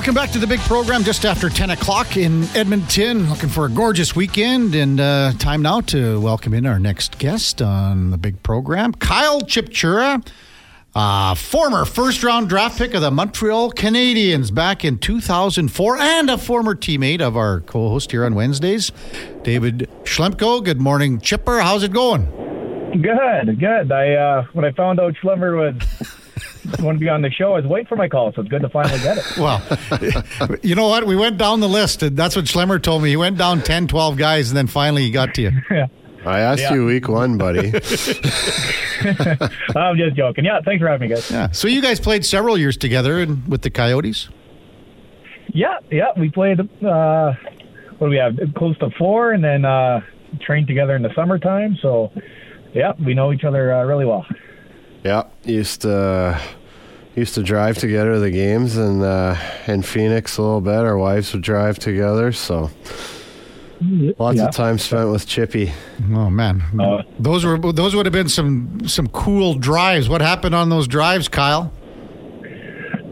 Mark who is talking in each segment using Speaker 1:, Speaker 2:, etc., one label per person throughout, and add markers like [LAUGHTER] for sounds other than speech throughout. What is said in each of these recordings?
Speaker 1: welcome back to the big program just after 10 o'clock in Edmonton. Looking for a gorgeous weekend, and uh, time now to welcome in our next guest on the big program, Kyle Chipchura, uh, former first round draft pick of the Montreal Canadiens back in 2004, and a former teammate of our co host here on Wednesdays, David Schlemko. Good morning, Chipper. How's it going?
Speaker 2: Good, good. I uh, when I found out Schlemmer was [LAUGHS] want to be on the show. I was waiting for my call, so it's good to finally get it. [LAUGHS]
Speaker 1: Well, [LAUGHS] you know what? We went down the list, and that's what Schlemmer told me. He went down 10, 12 guys, and then finally he got to you.
Speaker 2: yeah.
Speaker 3: I asked
Speaker 2: Yeah.
Speaker 3: you week one, buddy.
Speaker 2: I'm just joking. Yeah, thanks for having me, guys.
Speaker 1: Yeah. So you guys played several years together and with the Coyotes.
Speaker 2: Yeah, yeah. We played. Uh, what do we have? Close to four, and then uh, trained together in the summertime. So, yeah, we know each other uh, really well.
Speaker 3: Yeah, used to used to drive together to the games, and uh, in Phoenix a little bit. Our wives would drive together, so lots
Speaker 2: Yeah.
Speaker 3: of time spent with Chippy.
Speaker 1: Oh man,
Speaker 2: Uh,
Speaker 1: those were those would have been some some cool drives. What happened on those drives, Kyle?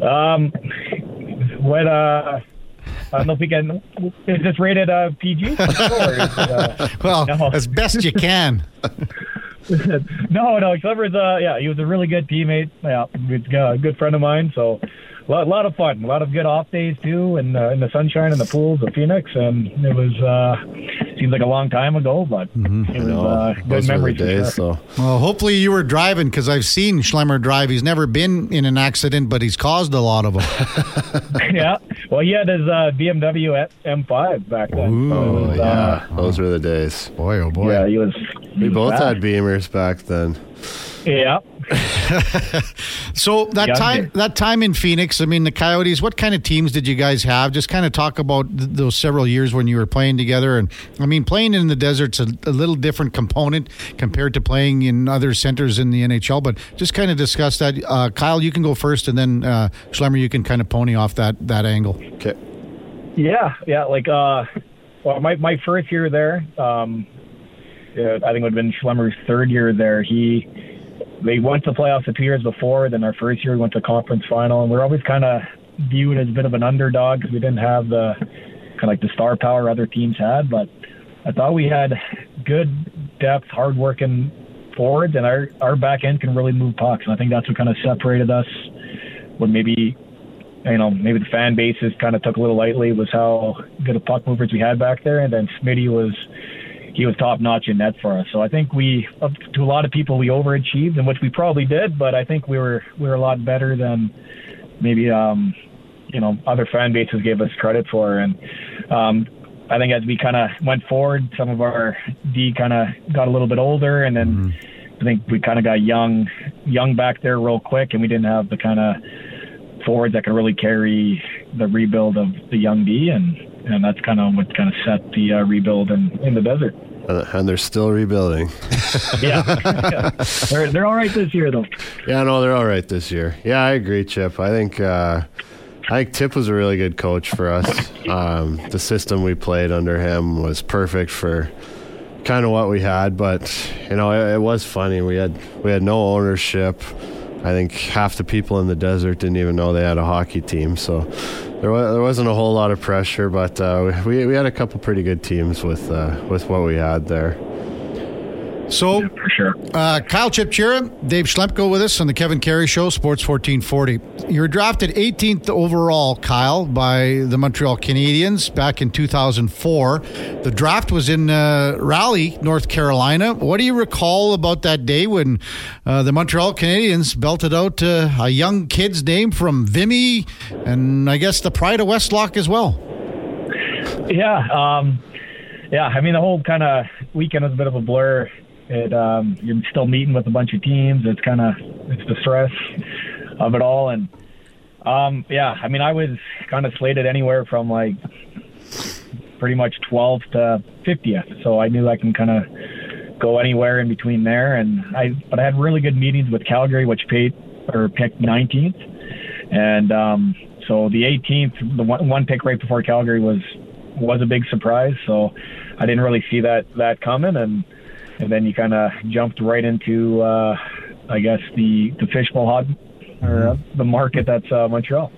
Speaker 2: Um, what? Uh, I don't know if we can. Is this rated uh, PG? Or is it, uh,
Speaker 1: Well,
Speaker 2: No.
Speaker 1: as best you can. [LAUGHS] [LAUGHS]
Speaker 2: no, no. Trevor's uh, yeah, he was a really good teammate. Yeah, good, uh, good friend of mine. So, a lot, lot of fun, a lot of good off days too, and uh, in the sunshine and the pools of Phoenix. And it was uh, seems like a long time ago, but it was
Speaker 3: No,
Speaker 2: uh, good
Speaker 3: those were the
Speaker 2: memories. for
Speaker 3: days.
Speaker 2: sure.
Speaker 3: So
Speaker 1: Well, hopefully you were driving because I've seen Schlemmer drive. He's never been in an accident, but he's caused a lot of them. [LAUGHS] [LAUGHS]
Speaker 2: yeah. Well, he had his uh, BMW at M5 back then.
Speaker 1: Ooh,
Speaker 3: oh,
Speaker 2: was,
Speaker 3: yeah,
Speaker 2: uh,
Speaker 3: those were the days.
Speaker 1: boy, oh boy.
Speaker 2: yeah, he was. he
Speaker 3: We
Speaker 2: was
Speaker 3: both
Speaker 2: fast.
Speaker 3: had Beamers back then.
Speaker 2: Yeah. [LAUGHS]
Speaker 1: So that
Speaker 2: Yeah,
Speaker 1: time,
Speaker 2: yeah.
Speaker 1: that time in Phoenix, I mean, the Coyotes. What kind of teams did you guys have? Just kind of talk about th- those several years when you were playing together. And I mean, playing in the desert's a, a little different component compared to playing in other centers in the NHL. But just kind of discuss that. Uh, Kyle, you can go first, and then uh, Schlemmer, you can kind of pony off that that angle.
Speaker 3: Okay.
Speaker 2: Yeah, yeah. Like, uh, well, my my first year there, um, yeah, I think it would have been Schlemmer's third year there. He they went to playoffs years before. Then our first year we went to conference final, and we are always kind of viewed as a bit of an underdog because we didn't have the kind of like the star power other teams had. But I thought we had good depth, hardworking forwards, and our our back end can really move pucks. And I think that's what kind of separated us. When maybe you know, maybe the fan bases kind of took a little lightly was how good of puck movers we had back there, and then Smitty was he was top notch in net for us. So I think we, to a lot of people, we overachieved, and which we probably did, but I think we were we were a lot better than maybe um, you know other fan bases gave us credit for, and um, I think as we kind of went forward, some of our D kind of got a little bit older, and then. I think we kind of got young, young back there real quick, and we didn't have the kind of forwards that could really carry the rebuild of the young D, and and that's kind of what kind of set the uh, rebuild in, in the desert.
Speaker 3: And, and they're still rebuilding. [LAUGHS]
Speaker 2: Yeah, [LAUGHS] they're they're all right this year though.
Speaker 3: Yeah, no, they're all right this year. Yeah, I agree, Chip. I think uh, I think Tip was a really good coach for us. Um, the system we played under him was perfect for kind of what we had, but you know, it, it was funny. We had we had no ownership. I think half the people in the desert didn't even know they had a hockey team, so there was, there wasn't a whole lot of pressure. But uh, we we had a couple pretty good teams with uh, with what we had there.
Speaker 1: So
Speaker 2: For sure.
Speaker 1: Uh, Kyle Chipchura, Dave Schlemko with us on the Kevin Karius Show, Sports 1440. You were drafted 18th overall, Kyle, by the Montreal Canadiens back in 2004. The draft was in uh, Raleigh, North Carolina. What do you recall about that day when uh, the Montreal Canadiens belted out uh, a young kid's name from Vimy and I guess the pride of Westlock as well?
Speaker 2: Yeah, um, yeah. I mean, the whole kind of weekend was a bit of a blur. It um, you're still meeting with a bunch of teams. It's kind of it's the stress of it all, and um, yeah. I mean, I was kind of slated anywhere from like pretty much 12th to 50th, so I knew I can kind of go anywhere in between there. And I, but I had really good meetings with Calgary, which paid or picked 19th, and um, so the 18th, the one, one pick right before Calgary was was a big surprise. So I didn't really see that that coming, and and then you kind of jumped right into, uh, I guess the the fishbowl hot or uh, the market that's uh, Montreal.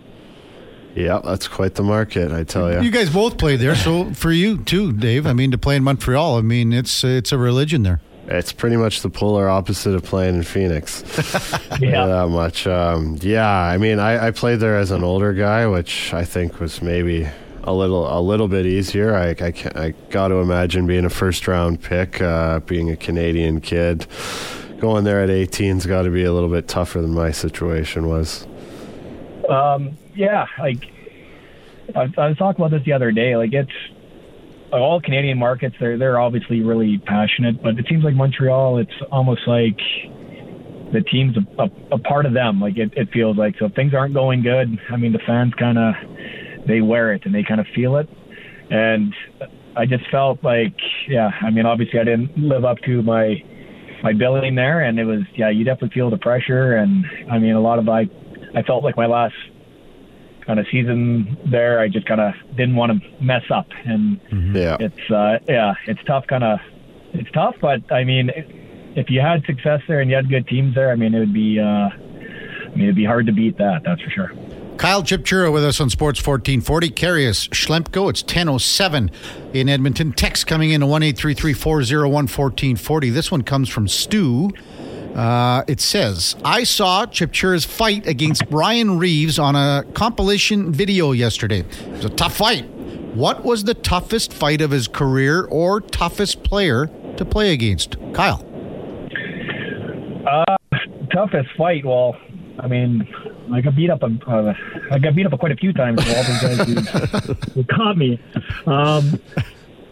Speaker 3: Yeah, that's quite the market, I tell you.
Speaker 1: You guys both played there, so for you too, Dave. I mean, to play in Montreal, I mean, it's it's a religion there.
Speaker 3: It's pretty much the polar opposite of playing in Phoenix. [LAUGHS] yeah, that much. Um, yeah, I mean, I, I, played there as an older guy, which I think was maybe a little a little bit easier. I I, I got to imagine being a first round pick, uh, being a Canadian kid, going there at 18's got to be a little bit tougher than my situation was.
Speaker 2: Um, yeah, like I, I was talking about this the other day. Like it's all Canadian markets, they're they're obviously really passionate, but it seems like Montreal, it's almost like the team's a, a, a part of them. Like it, it feels like so if things aren't going good, I mean the fans kind of they wear it and they kind of feel it, and I just felt like yeah, I mean obviously I didn't live up to my my billing there, and it was yeah you definitely feel the pressure, and I mean a lot of I I felt like my last kind of season there. I just kind of didn't want to mess up, and
Speaker 3: mm-hmm. yeah,
Speaker 2: it's uh, yeah, it's tough. Kind of, it's tough, but I mean, if you had success there and you had good teams there, I mean, it would be, uh, I mean, it'd be hard to beat that. That's for sure.
Speaker 1: Kyle Chipchura with us on Sports 1440. Karius Schlemko. It's 10.07 in Edmonton. Text coming in at 1 1440 This one comes from Stu. Uh, it says, I saw Chipchura's fight against Ryan Reaves on a compilation video yesterday. It was a tough fight. What was the toughest fight of his career or toughest player to play against? Kyle.
Speaker 2: Uh, toughest fight. Well, I mean, I got beat up. A, uh, I got beat up quite a few times. All guys who, [LAUGHS] who caught me. Um,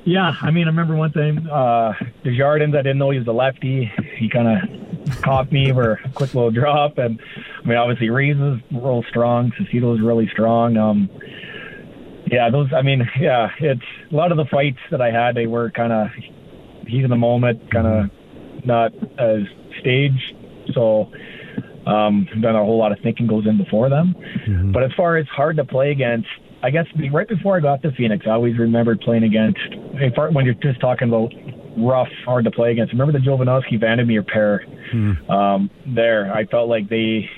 Speaker 2: yeah, I mean, I remember one time uh, Desjardins. I didn't know he was a lefty. He kind of caught me for a quick little drop, and I mean, obviously Reaves is real strong. Is really strong. Um, yeah, those. I mean, yeah, it's a lot of the fights that I had. They were kind of heat of the moment, kind of not as staged. So um, then a whole lot of thinking goes in before them. Mm-hmm. But as far as hard to play against, I guess right before I got to Phoenix, I always remembered playing against. When you're just talking about rough, hard to play against, remember the Jovanovski Vandermeer pair mm. um, there? I felt like they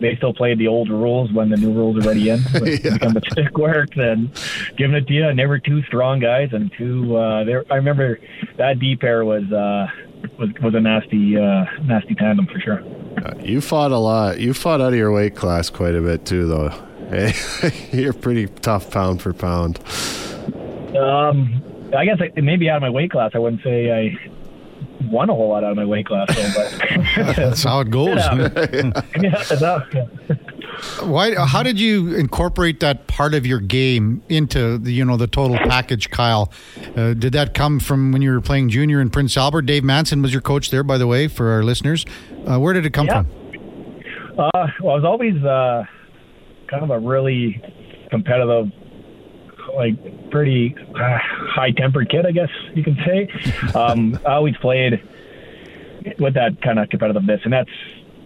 Speaker 2: they still played the old rules when the new rules are already in. [LAUGHS] yeah. Become the stick work and giving it to you. Never two strong guys and two. Uh, there, I remember that D pair was uh, was was a nasty uh, nasty tandem for sure.
Speaker 3: Uh, you fought a lot. You fought out of your weight class quite a bit too, though. Hey, [LAUGHS] you're pretty tough pound for pound.
Speaker 2: Um, I guess I, maybe out of my weight class, I wouldn't say I won a whole lot out of my weight class, though,
Speaker 1: but [LAUGHS] that's how it goes. [LAUGHS]
Speaker 2: yeah,
Speaker 1: Why? How did you incorporate that part of your game into the you know the total package, Kyle? Uh, did that come from when you were playing junior in Prince Albert? Dave Manson was your coach there, by the way, for our listeners. Uh, where did it come
Speaker 2: yeah.
Speaker 1: from?
Speaker 2: Uh, well, I was always uh, kind of a really competitive, like pretty uh, high-tempered kid, I guess you can say. [LAUGHS] Um, I always played with that kind of competitiveness, and that's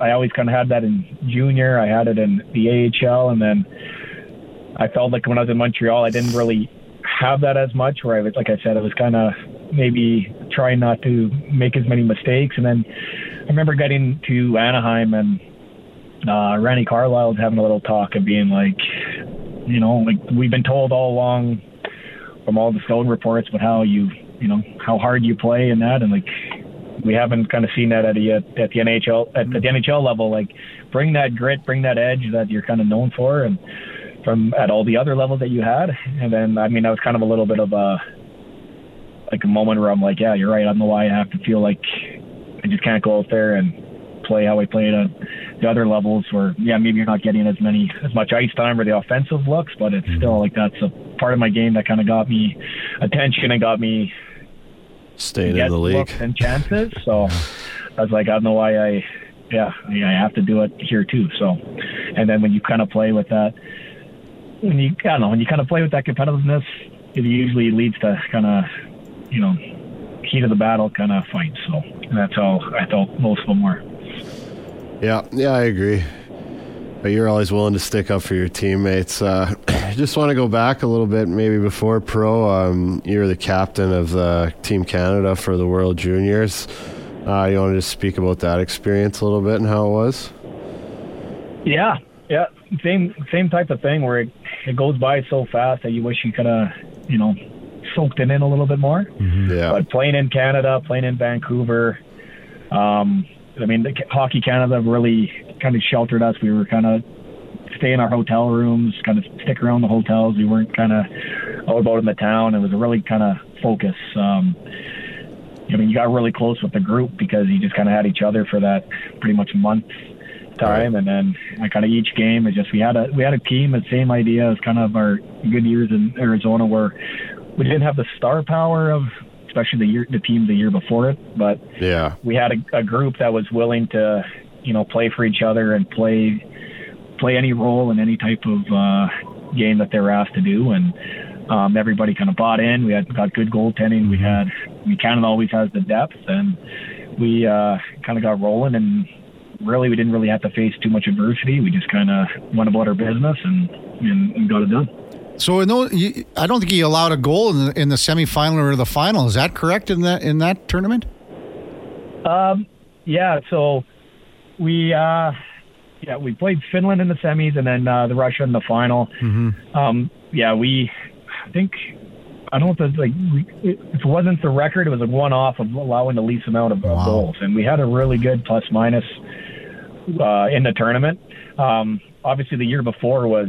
Speaker 2: I always kind of had that in junior. I had it in the AHL, and then I felt like when I was in Montreal, I didn't really have that as much. Where I was, like I said, I was kind of maybe trying not to make as many mistakes, and then I remember getting to Anaheim and uh, Randy Carlyle was having a little talk of being like, you know, like we've been told all along from all the Stone reports about how you, you know, how hard you play and that, and like we haven't kind of seen that at the at the NHL at, at the NHL level. Like, bring that grit, bring that edge that you're kind of known for, and from at all the other levels that you had. And then, I mean, that was kind of a little bit of a like a moment where I'm like, yeah, you're right. I don't know why I have to feel like I just can't go out there and play how I played at the other levels where yeah maybe you're not getting as many as much ice time or the offensive looks but it's mm-hmm. still like that's a part of my game that kind of got me attention and got me
Speaker 3: staying in the league
Speaker 2: and chances so [LAUGHS] I was like I don't know why I yeah I have to do it here too so and then when you kind of play with that when you I don't know when you kind of play with that competitiveness it usually leads to kind of you know heat of the battle kind of fight. so that's how I felt most of them were.
Speaker 3: Yeah, yeah, I agree. But you're always willing to stick up for your teammates. Uh, I just want to go back a little bit, maybe before pro. Um, you were the captain of the Team Canada for the World Juniors. Uh, you want to just speak about that experience a little bit and how it was?
Speaker 2: Yeah, yeah, same same type of thing where it goes by so fast that you wish you could have, you know, soaked it in a little bit more.
Speaker 3: Mm-hmm. Yeah.
Speaker 2: But playing in Canada, playing in Vancouver, um, I mean, the, Hockey Canada really kind of sheltered us. We were kind of stay in our hotel rooms, kind of stick around the hotels. We weren't kind of all about in the town. It was a really kind of focus. Um, I mean, you got really close with the group because you just kind of had each other for that pretty much month time, and then I kind of each game is just we had a we had a team, the same idea as kind of our good years in Arizona where we didn't have the star power of especially the year the team the year before it, but
Speaker 3: yeah,
Speaker 2: we had a, a group that was willing to you know play for each other and play play any role in any type of uh, game that they were asked to do, and um, everybody kind of bought in. We had got good goaltending. We had, I mean, Canada always has the depth, and we uh, kind of got rolling. And really, we didn't really have to face too much adversity. We just kind of went about our business and, and, and got it done.
Speaker 1: So, no, I don't think he allowed a goal in the, in the semifinal or the final. Is that correct in that in that tournament?
Speaker 2: Um, yeah. So we uh, yeah we played Finland in the semis and then uh, the Russia in the final.
Speaker 1: Mm-hmm.
Speaker 2: Um, yeah, we I think I don't know if it's like if it wasn't the record, it was a one off of allowing the least amount of wow. goals, and we had a really good plus minus uh, in the tournament. Um, obviously, the year before was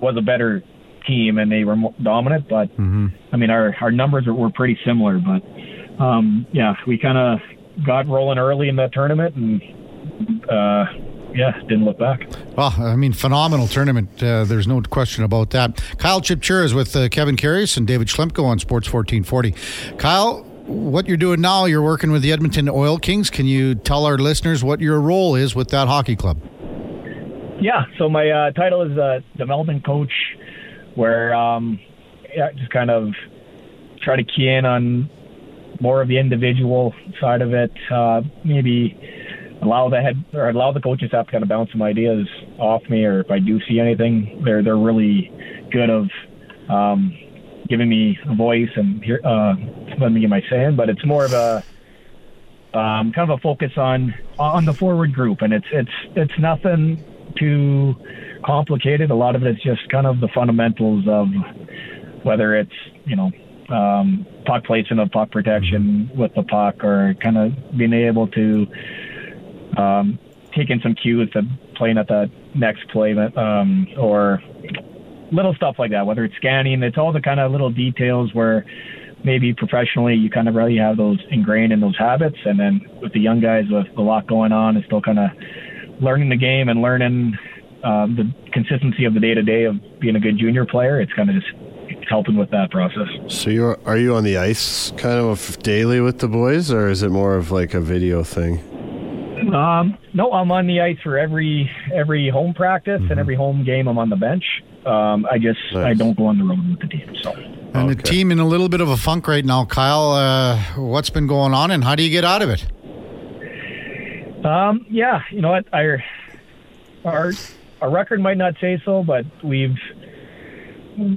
Speaker 2: was a better team and they were dominant, but
Speaker 1: mm-hmm.
Speaker 2: I mean our our numbers were, were pretty similar. But um, yeah, we kind of got rolling early in that tournament and. Uh, yeah, didn't look back.
Speaker 1: Well, I mean, phenomenal tournament. Uh, there's no question about that. Kyle Chipchura is with uh, Kevin Karius and David Schlemko on Sports 1440. Kyle, what you're doing now, you're working with the Edmonton Oil Kings. Can you tell our listeners what your role is with that hockey club?
Speaker 2: Yeah, so my uh, title is uh, development coach, where um, yeah, just kind of try to key in on more of the individual side of it. Uh, maybe allow the head or allow the coaches to have to kind of bounce some ideas off me, or if I do see anything, they're they're really good of um, giving me a voice and uh, letting me get my say in. But it's more of a um, kind of a focus on on the forward group, and it's it's it's nothing too complicated. A lot of it is just kind of the fundamentals of whether it's you know um, puck placement of puck protection with the puck, or kind of being able to um, taking some cues to playing at the next play, um, or little stuff like that. Whether it's scanning, it's all the kind of little details where maybe professionally you kind of really have those ingrained in those habits, and then with the young guys with a lot going on, it's still kind of learning the game and learning um, the consistency of the day to day of being a good junior player. It's kind of just helping with that process.
Speaker 3: So you are you on the ice kind of daily with the boys, or is it more of like a video thing?
Speaker 2: Um, no, I'm on the ice for every every home practice mm-hmm. and every home game. I'm on the bench. Um, I just nice. I don't go on the road with the team. So.
Speaker 1: And okay. the team in a little bit of a funk right now, Kyle. Uh, what's been going on, and how do you get out of it?
Speaker 2: Um, yeah, you know what, I, our our record might not say so, but we've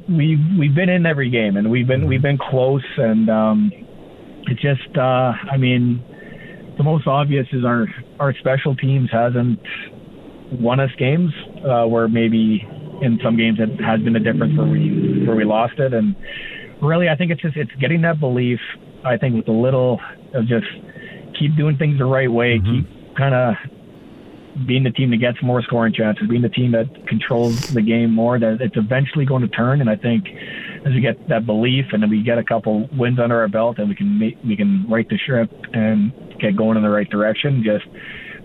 Speaker 2: we've we've been in every game, and we've been we've been close, and um, it's just uh, I mean the most obvious is our our special teams hasn't won us games uh, where maybe in some games it has been a difference where we where we lost it and really I think it's just it's getting that belief I think with a little of just keep doing things the right way mm-hmm. keep kind of being the team that gets more scoring chances being the team that controls the game more that it's eventually going to turn and I think as we get that belief and then we get a couple wins under our belt and we can make, we can right the ship and get going in the right direction. Just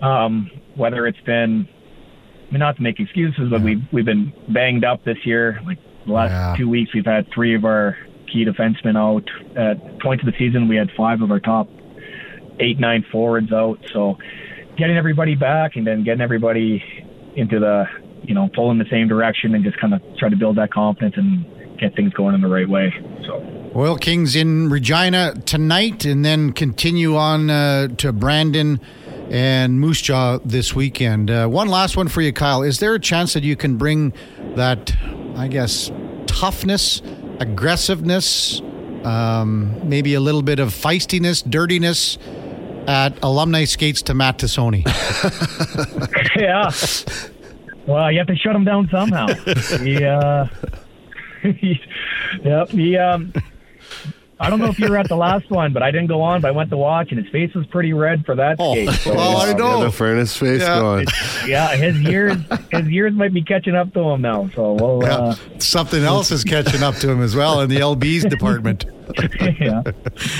Speaker 2: um, whether it's been, I mean, not to make excuses, but we've we've been banged up this year. Like the last yeah. two weeks, we've had three of our key defensemen out. At points of the season, we had five of our top eight, nine forwards out. So getting everybody back and then getting everybody into the, you know, pulling the same direction and just kind of try to build that confidence and get things going in the right way. So.
Speaker 1: Oil Kings in Regina tonight, and then continue on uh, to Brandon and Moose Jaw this weekend. Uh, one last one for you, Kyle. Is there a chance that you can bring that, I guess, toughness, aggressiveness, um, maybe a little bit of feistiness, dirtiness at alumni skates to Matt Tassoni? [LAUGHS] [LAUGHS]
Speaker 2: yeah. Well, you have to shut him down somehow. he, uh, he, [LAUGHS] yep, he, um, I don't know if you were at the last one, but I didn't go on. But I went to watch, and his face was pretty red for that
Speaker 1: Oh,
Speaker 2: skate. So,
Speaker 1: oh, I know.
Speaker 3: Yeah, the furnace face
Speaker 1: Yeah.
Speaker 3: going.
Speaker 2: yeah, his years, his years might be catching up to him now. So we'll,
Speaker 1: Yeah.
Speaker 2: uh,
Speaker 1: Something else is catching up to him as well in the LB's department. [LAUGHS] [LAUGHS]
Speaker 2: yeah.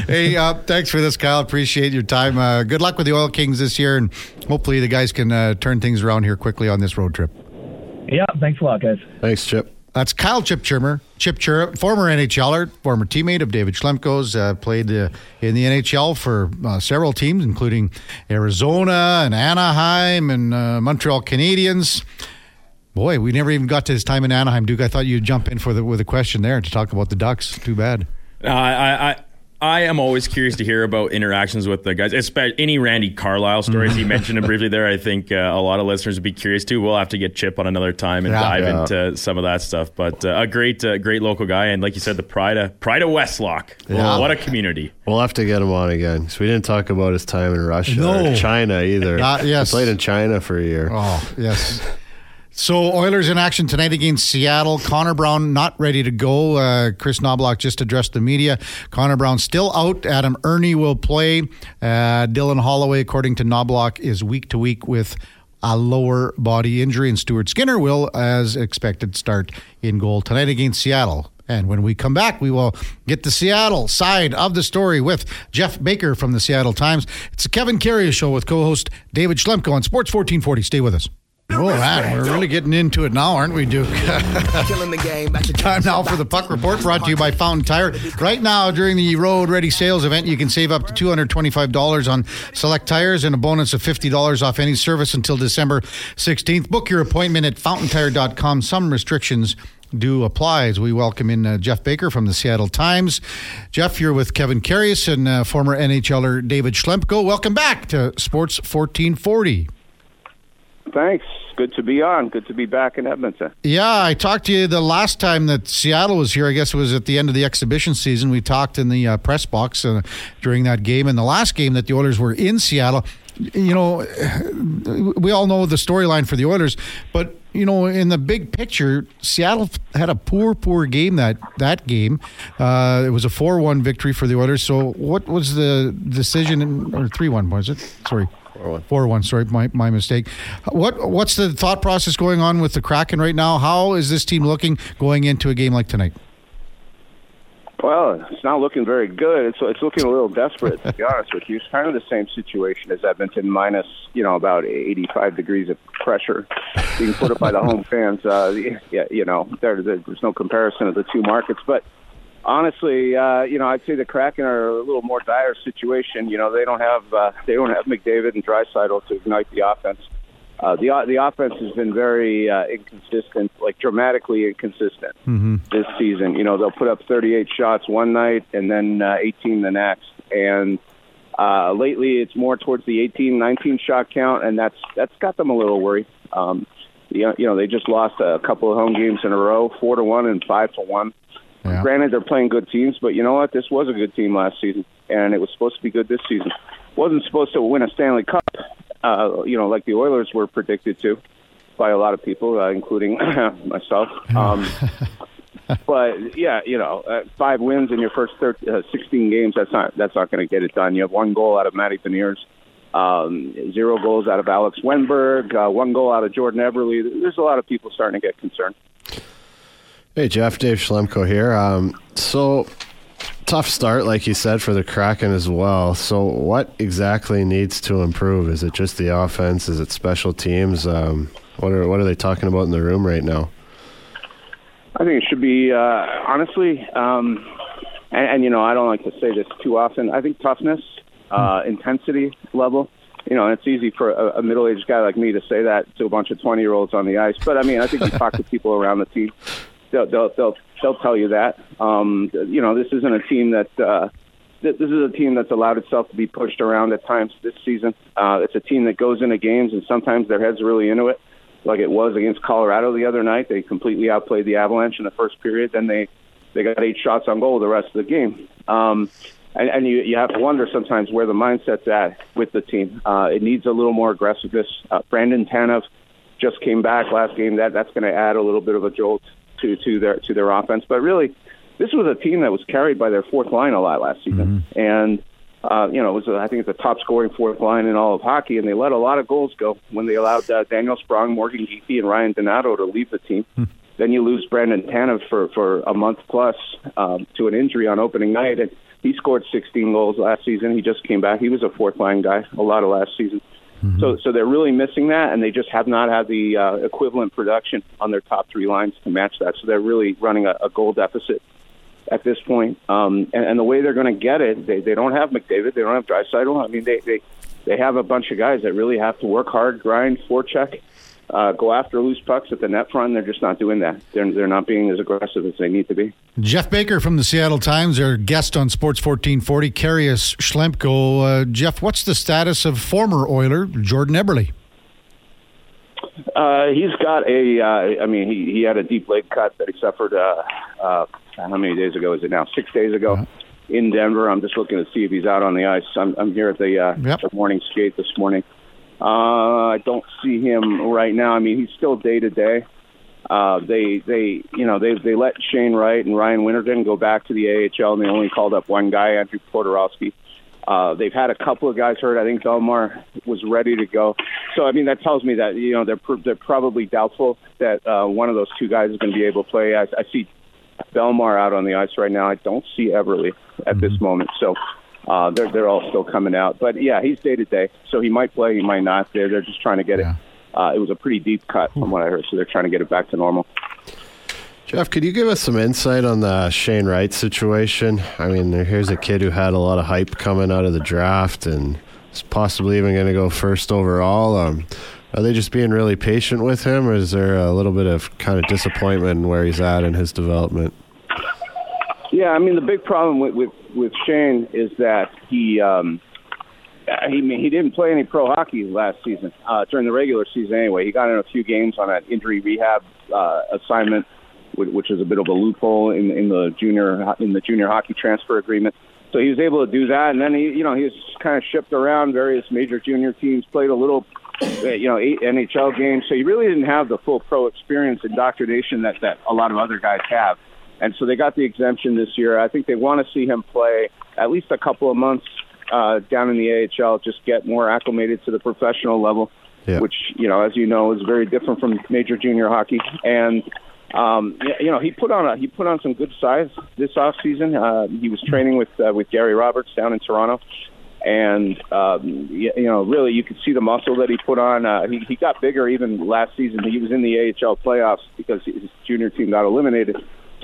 Speaker 1: Hey, uh, thanks for this, Kyle. Appreciate your time. Uh, good luck with the Oil Kings this year, and hopefully the guys can uh, turn things around here quickly on this road trip.
Speaker 2: Yeah, thanks a lot, guys.
Speaker 3: Thanks, Chip.
Speaker 1: That's Kyle Chip Chimmer, Chip Chirrup, former NHLer, former teammate of David Schlemko's, uh, played uh, in the NHL for uh, several teams, including Arizona and Anaheim and uh, Montreal Canadiens. Boy, we never even got to his time in Anaheim, Duke. I thought you'd jump in for the with a question there to talk about the Ducks. Too bad.
Speaker 4: Uh, I, I I am always curious to hear about interactions with the guys, especially any Randy Carlyle stories. he mentioned it [LAUGHS] briefly there. I think uh, a lot of listeners would be curious too. We'll have to get Chip on another time and
Speaker 1: Yeah.
Speaker 4: dive
Speaker 3: Yeah.
Speaker 4: into some of that stuff. But uh, a great, uh, great local guy, and like you said, the pride of pride of Westlock.
Speaker 1: Yeah.
Speaker 4: What a community!
Speaker 3: We'll have to get him on again because we didn't talk about his time in Russia
Speaker 1: No.
Speaker 3: or China either.
Speaker 1: Uh, yes.
Speaker 3: He played in China for a year.
Speaker 1: Oh, yes. [LAUGHS] So Oilers in action tonight against Seattle. Connor Brown not ready to go. Uh, Kris Knoblauch just addressed the media. Connor Brown still out. Adam Erne will play. Uh, Dylan Holloway, according to Knoblauch, is week to week with a lower body injury, and Stuart Skinner will, as expected, start in goal tonight against Seattle. And when we come back, we will get the Seattle side of the story with Geoff Baker from the Seattle Times. It's the Kevin Karius Show with co-host David Schlemko on Sports 1440. Stay with us. Oh, man, we're really getting into it now, aren't we, Duke? [LAUGHS]
Speaker 5: Killing the game.
Speaker 1: Time now for the Puck Report, brought to you by Fountain Tire. Right now, during the Road Ready Sales event, you can save up to $225 on select tires and a bonus of $50 off any service until December 16th. Book your appointment at fountaintire.com. Some restrictions do apply as we welcome in uh, Geoff Baker from the Seattle Times. Geoff, you're with Kevin Karius and uh, former NHLer David Schlemko. Welcome back to Sports 1440.
Speaker 6: Thanks. Good to be on. Good to be back in Edmonton.
Speaker 1: Yeah, I talked to you the last time that Seattle was here. I guess it was at the end of the exhibition season. We talked in the uh, press box uh, during that game. And the last game that the Oilers were in Seattle, you know, we all know the storyline for the Oilers, but you know, in the big picture, Seattle had a poor, poor game that that game. Uh, it was a four-one victory for the Oilers. So, what was the decision? In, or three-one was it? Sorry. Four one. Sorry, my, my mistake. What what's the thought process going on with the Kraken right now? How is this team looking going into a game like tonight?
Speaker 6: Well, it's not looking very good. It's it's looking a little desperate, to be honest with you. It's kind of the same situation as Edmonton, minus you know about 85 degrees of pressure being put up by the home fans. Uh, yeah, you know, there, there, there's no comparison of the two markets, but. Honestly, uh, you know, I'd say the Kraken are a little more dire situation. You know, they don't have uh, they don't have McDavid and Draisaitl to ignite the offense. Uh, the the offense has been very uh, inconsistent, like dramatically inconsistent this season. You know, they'll put up 38 shots one night and then uh, 18 the next. And uh, lately, it's more towards the 18, 19 shot count, and that's that's got them a little worried. Um, you know, you know, they just lost a couple of home games in a row, four to one and five to one.
Speaker 1: Yeah.
Speaker 6: Granted, they're playing good teams, but you know what? This was a good team last season, and it was supposed to be good this season. wasn't supposed to win a Stanley Cup, uh, you know, like the Oilers were predicted to by a lot of people, uh, including [COUGHS] myself. Um, [LAUGHS] but yeah, you know, uh, five wins in your first 13, uh, 16 games, that's not that's not going to get it done. You have one goal out of Matty Beniers, um, zero goals out of Alex Wennberg, uh, one goal out of Jordan Eberle. There's a lot of people starting to get concerned.
Speaker 3: Hey, Geoff, Dave Schlemko here. Um, so, tough start, like you said, for the Kraken as well. So, what exactly needs to improve? Is it just the offense? Is it special teams? Um, what are what are they talking about in the room right now?
Speaker 6: I think it should be uh, honestly, um, and, and you know, I don't like to say this too often. I think toughness, uh, intensity level. You know, it's easy for a, a middle-aged guy like me to say that to a bunch of twenty-year-olds on the ice. But I mean, I think you talk to people around the team, [LAUGHS] they'll they'll they'll, they'll tell you that. Um, you know, this isn't a team that. Uh, this is a team that's allowed itself to be pushed around at times this season. Uh, it's a team that goes into games and sometimes their heads really into it, like it was against Colorado the other night. They completely outplayed the Avalanche in the first period. Then they they got eight shots on goal the rest of the game. Um, and, and you you have to wonder sometimes where the mindset's at with the team. Uh, it needs a little more aggressiveness. Uh, Brandon Tanev just came back last game. That that's going to add a little bit of a jolt to to their to their offense. But really, this was a team that was carried by their fourth line a lot last season, mm-hmm. and uh, you know, it was a, I think it's the top scoring fourth line in all of hockey, and they let a lot of goals go when they allowed uh, Daniel Sprong, Morgan Geekie, and Ryan Donato to leave the team. Hmm. Then you lose Brandon Tanev for for a month plus um, to an injury on opening night, and he scored 16 goals last season. He just came back. He was a fourth line guy a lot of last season. Mm-hmm. So so they're really missing that, and they just have not had the uh, equivalent production on their top three lines to match that. So they're really running a, a goal deficit at this point. Um, and, and the way they're going to get it, they, they don't have McDavid, they don't have Draisaitl. I mean, they, they they have a bunch of guys that really have to work hard, grind, forecheck, uh, go after loose pucks at the net front. They're just not doing that. They're they're not being as aggressive as they need to be.
Speaker 1: Geoff Baker from the Seattle Times, our guest on Sports 1440, Karius Schlemko. Uh, Geoff, what's the status of former Oiler Jordan Eberle?
Speaker 6: Uh, he's got a. Uh, I mean, he he had a deep leg cut that he suffered. Uh, uh, how many days ago is it now? Six days ago. Uh-huh. In Denver, I'm just looking to see if he's out on the ice. I'm, I'm here at the, uh, yep. the morning skate this morning. Uh, I don't see him right now. I mean, he's still day to day. Uh, they they you know they they let Shane Wright and Ryan Winterton go back to the AHL, and they only called up one guy, Andrew Poturalski. Uh, they've had a couple of guys hurt. I think Bellemare was ready to go. So I mean that tells me that you know they're pr- they're probably doubtful that uh, one of those two guys is going to be able to play. I, I see Bellemare out on the ice right now. I don't see Eberle at mm-hmm. this moment. So uh, they're they're all still coming out. But yeah, he's day to day. So he might play, he might not. They're they're just trying to get yeah. it. Uh, it was a pretty deep cut from what I heard, so they're trying to get it back to normal.
Speaker 3: Geoff, could you give us some insight on the Shane Wright situation? I mean, here's a kid who had a lot of hype coming out of the draft and is possibly even going to go first overall. Um, are they just being really patient with him, or is there a little bit of kind of disappointment where he's at in his development?
Speaker 6: Yeah, I mean the big problem with with, with Shane is that he um, he he didn't play any pro hockey last season uh, during the regular season. Anyway, he got in a few games on an injury rehab uh, assignment which is a bit of a loophole in, in the junior in the junior hockey transfer agreement. So he was able to do that, and then he, you know, he was kind of shipped around various major junior teams, played a little, uh, you know, eight NHL games. So he really didn't have the full pro experience indoctrination that that a lot of other guys have. And so they got the exemption this year. I think they want to see him play at least a couple of months uh, down in the AHL, just get more acclimated to the professional level, yeah. which you know, as you know, is very different from major junior hockey. And um, you know, he put on a he put on some good size this off season. Uh, he was training with uh, with Gary Roberts down in Toronto, and um, you, you know, really you could see the muscle that he put on. Uh, he he got bigger even last season. He was in the AHL playoffs because his junior team got eliminated,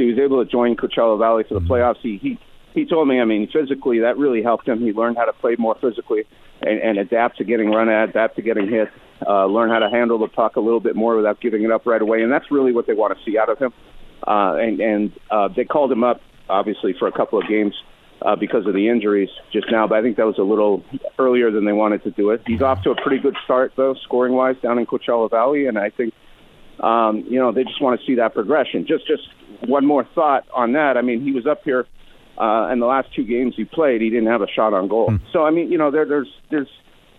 Speaker 6: he was able to join Coachella Valley for the mm-hmm. playoffs. He he he told me, I mean, physically that really helped him. He learned how to play more physically and, and adapt to getting run at, adapt to getting hit, uh, learn how to handle the puck a little bit more without giving it up right away. And that's really what they want to see out of him. Uh, and and uh, they called him up, obviously, for a couple of games uh, because of the injuries just now. But I think that was a little earlier than they wanted to do it. He's off to a pretty good start, though, scoring wise down in Coachella Valley. And I think, um, you know, they just want to see that progression. Just, just one more thought on that. I mean, he was up here uh, and the last two games he played, he didn't have a shot on goal. Mm. So I mean, you know, there, there's there's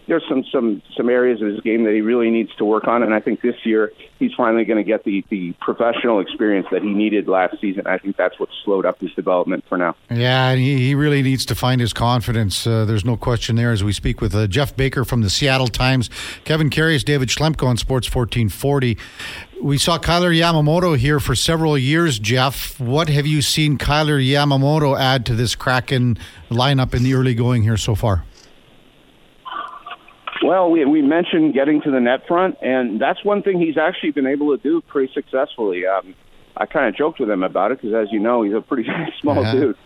Speaker 6: there's some some some areas of his game that he really needs to work on, and I think this year he's finally going to get the the professional experience that he needed last season. I think that's what slowed up his development for now.
Speaker 1: Yeah, he, he really needs to find his confidence. Uh, there's no question there. As we speak with uh, Geoff Baker from the Seattle Times, Kevin Karius, David Schlemko on Sports 1440. We saw Kailer Yamamoto here for several years, Geoff. What have you seen Kailer Yamamoto add to this Kraken lineup in the early going here so far?
Speaker 6: Well, we we mentioned getting to the net front, and that's one thing he's actually been able to do pretty successfully. Um, I kind of joked with him about it because, as you know, he's a pretty [LAUGHS] small yeah. dude,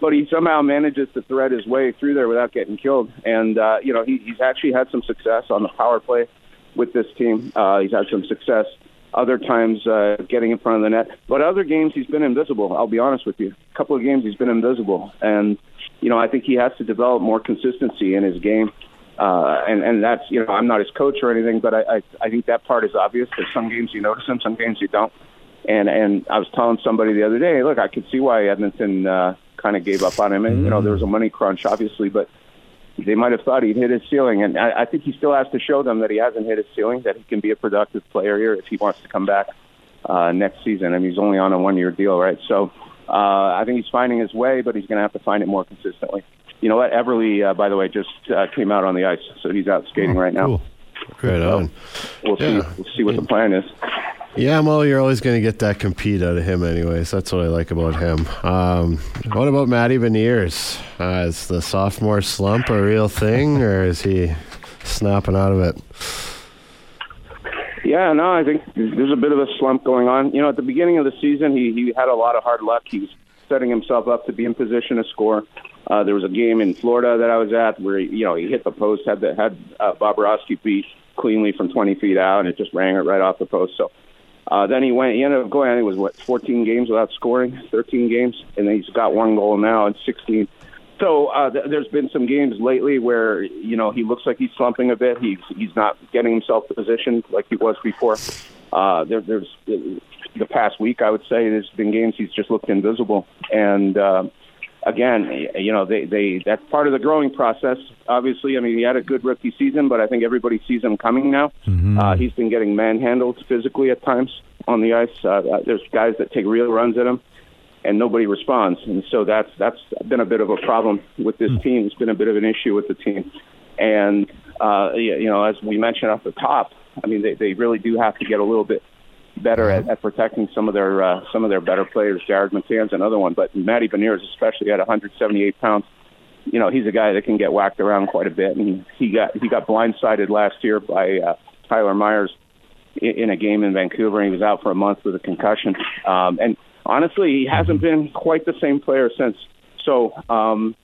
Speaker 6: but he somehow manages to thread his way through there without getting killed. And uh, you know, he, he's actually had some success on the power play with this team. Uh, he's had some success other times uh, getting in front of the net. But other games, he's been invisible. I'll be honest with you. A couple of games, he's been invisible, and you know I think he has to develop more consistency in his game. Uh, and and that's you know I'm not his coach or anything, but I, I I think that part is obvious. There's some games you notice him, some games you don't. And and I was telling somebody the other day, look, I could see why Edmonton uh, kind of gave up on him. And you know there was a money crunch, obviously, but they might have thought he'd hit his ceiling, and I, I think he still has to show them that he hasn't hit his ceiling, that he can be a productive player here if he wants to come back uh, next season. I mean, he's only on a one-year deal, right? So uh, I think he's finding his way, but he's going to have to find it more consistently. You know what? Eberle, uh, by the way, just uh, came out on the ice, so he's out skating right now.
Speaker 1: Cool.
Speaker 3: Right on.
Speaker 6: We'll
Speaker 3: Yeah.
Speaker 6: see. We'll see what the plan is.
Speaker 3: Yeah, well, you're always going to get that compete out of him, anyways. That's what I like about him. Um, what about Matty Beniers? Uh, is the sophomore slump a real thing, or is he snapping out of it?
Speaker 6: Yeah, no, I think there's a bit of a slump going on. You know, at the beginning of the season, he he had a lot of hard luck. He was setting himself up to be in position to score. Uh, there was a game in Florida that I was at where you know he hit the post, had the, had uh, Bobrovsky beat cleanly from 20 feet out, and it just rang it right off the post. So uh, then he went. He ended up going. I think it was what 14 games without scoring, 13 games, and he's got one goal now in 16. So uh, th- there's been some games lately where you know he looks like he's slumping a bit. He's he's not getting himself positioned like he was before. Uh, there, there's the past week, I would say, there's been games he's just looked invisible. And uh, again, you know, they they that's part of the growing process. Obviously, I mean, he had a good rookie season, but I think everybody sees him coming now. Uh, he's been getting manhandled physically at times on the ice. Uh, uh, there's guys that take real runs at him and nobody responds. And so that's that's been a bit of a problem with this team. It's been a bit of an issue with the team. And uh, you you know, as we mentioned off the top, I mean, they, they really do have to get a little bit better at, at protecting some of their uh, some of their better players. Jared McCann's another one, but Matty Beniers, especially at 178 pounds, you know, he's a guy that can get whacked around quite a bit. And he got he got blindsided last year by uh, Tyler Myers in, in a game in Vancouver. And he was out for a month with a concussion. Um, and honestly, he hasn't been quite the same player since. So, um,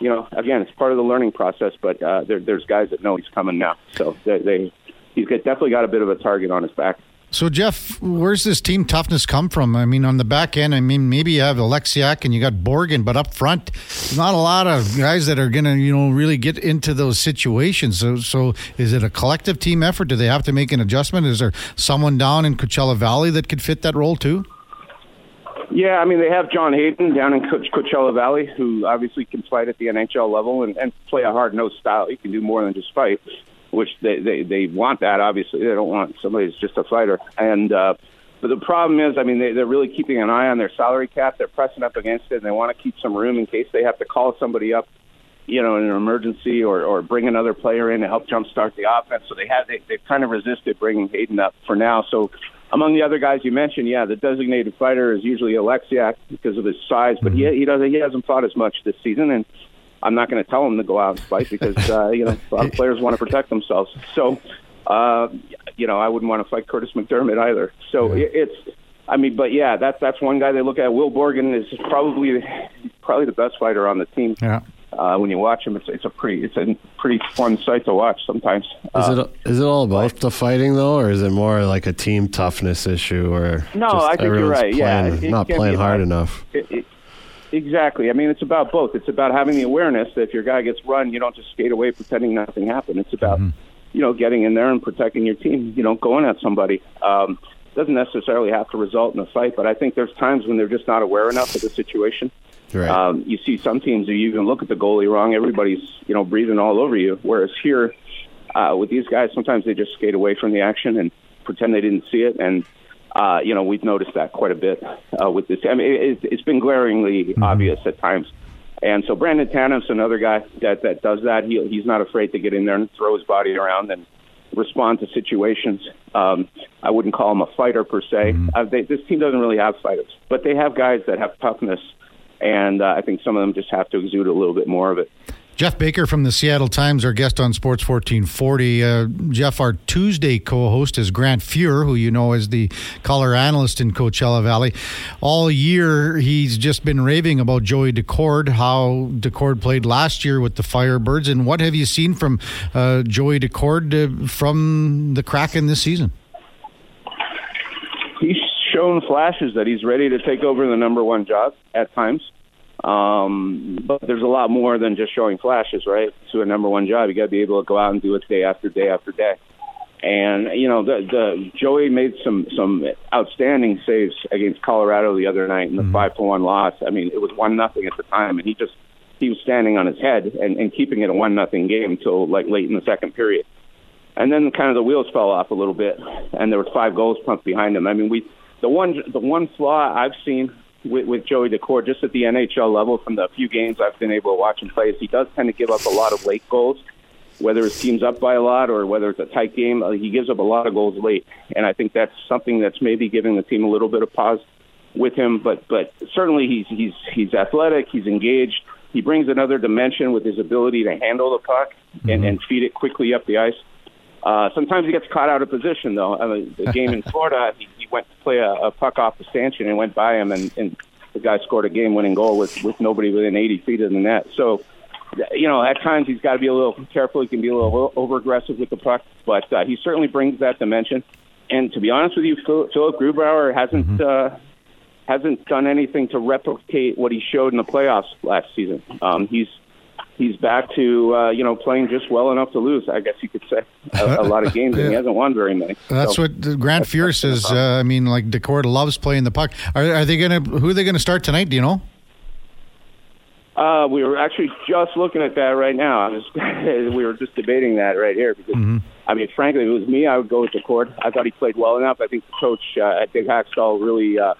Speaker 6: you know, again, it's part of the learning process. But uh, there, there's guys that know he's coming now, so they, they he's got, definitely got a bit of a target on his back.
Speaker 1: So, Geoff, where's this team toughness come from? I mean, on the back end, I mean, maybe you have Oleksiak and you got Borgen, but up front, not a lot of guys that are going to, you know, really get into those situations. So, so, is it a collective team effort? Do they have to make an adjustment? Is there someone down in Coachella Valley that could fit that role too?
Speaker 6: Yeah, I mean they have John Hayden down in Co- Coachella Valley, who obviously can fight at the NHL level and, and play a hard nosed style. He can do more than just fight, which they, they they want that. Obviously, they don't want somebody who's just a fighter. And uh, but the problem is, I mean, they, they're really keeping an eye on their salary cap. They're pressing up against it, and they want to keep some room in case they have to call somebody up, you know, in an emergency or or bring another player in to help jumpstart the offense. So they have they, they've kind of resisted bringing Hayden up for now. So among the other guys you mentioned, yeah, the designated fighter is usually Oleksiak because of his size, but he he doesn't he hasn't fought as much this season, and I'm not going to tell him to go out and fight because uh, you know a lot of players want to protect themselves. So, uh, you know, I wouldn't want to fight Kurtis MacDermid either. So it, it's, I mean, but yeah, that's that's one guy they look at. Will Borgen is probably probably the best fighter on the team.
Speaker 1: Yeah.
Speaker 6: Uh, when you watch him, it's it's a pretty it's a pretty fun sight to watch sometimes.
Speaker 3: Is
Speaker 6: Uh,
Speaker 3: it is it all about the fighting though, or is it more like a team toughness issue? Or
Speaker 6: No,
Speaker 3: just
Speaker 6: I think you're
Speaker 3: everyone's
Speaker 6: right. Yeah,
Speaker 3: playing-
Speaker 6: it
Speaker 3: not
Speaker 6: can
Speaker 3: playing hard
Speaker 6: hard.
Speaker 3: enough.
Speaker 6: It, it, exactly. I mean, it's about both. It's about having the awareness that if your guy gets run, you don't just skate away pretending nothing happened. It's about you know getting in there and protecting your team. You know, going at somebody. Um, doesn't necessarily have to result in a fight, but I think there's times when they're just not aware enough of the situation.
Speaker 3: Right.
Speaker 6: Um, you see some teams who you even look at the goalie wrong. Everybody's you know breathing all over you. Whereas here, uh, with these guys, sometimes they just skate away from the action and pretend they didn't see it. And uh, you know we've noticed that quite a bit uh, with this. I mean, it, it's been glaringly obvious at times. And so Brandon Tanev's another guy that that does that. He he's not afraid to get in there and throw his body around and respond to situations. Um, I wouldn't call him a fighter per se. Uh, they, this team doesn't really have fighters, but they have guys that have toughness, and uh, I think some of them just have to exude a little bit more of it.
Speaker 1: Geoff Baker from the Seattle Times, our guest on Sports 1440. Uh, Geoff, our Tuesday co host is Grant Fuhr, who you know is the color analyst in Coachella Valley. All year, he's just been raving about Joey Daccord, how Daccord played last year with the Firebirds. And what have you seen from uh, Joey Daccord uh, from the Kraken this season?
Speaker 6: He's shown flashes that he's ready to take over the number one job at times. Um, but there's a lot more than just showing flashes, right? To a number one job, you got to be able to go out and do it day after day after day. And you know, the, the Joey made some some outstanding saves against Colorado the other night in the five to one loss. I mean, it was one nothing at the time, and he just he was standing on his head and, and keeping it a one nothing game until like late in the second period. And then kind of the wheels fell off a little bit, and there were five goals pumped behind him. I mean, we the one the one flaw I've seen with, with Joey Daccord just at the NHL level from the few games I've been able to watch him play is he does tend to give up a lot of late goals, whether his team's up by a lot or whether it's a tight game. Uh, he gives up a lot of goals late, and I think that's something that's maybe giving the team a little bit of pause with him. But but certainly he's he's he's athletic, he's engaged. He brings another dimension with his ability to handle the puck and, and feed it quickly up the ice. Uh, sometimes he gets caught out of position, though. I mean, the game in [LAUGHS] Florida, he, he went to play a, a puck off the stanchion and went by him, and, and the guy scored a game-winning goal with with nobody within 80 feet of the net. So, you know, at times he's got to be a little careful. He can be a little over-aggressive with the puck, but uh, he certainly brings that dimension. And to be honest with you, Philipp Grubauer hasn't uh, hasn't done anything to replicate what he showed in the playoffs last season. Um, he's he's back to uh, you know playing just well enough to lose. I guess you could say a, a lot of games, and he [LAUGHS] hasn't won very many.
Speaker 1: That's
Speaker 6: So-
Speaker 1: what Grant Fuhr says. Uh, I mean, like Daccord loves playing the puck. Are, are they going to? Who are they going to start tonight? Do you know?
Speaker 6: Uh, we were actually just looking at that right now. I was, [LAUGHS] we were just debating that right here because, I mean, frankly, if it was me, I would go with Daccord. I thought he played well enough. I think the coach uh, at Big Hakstol really uh,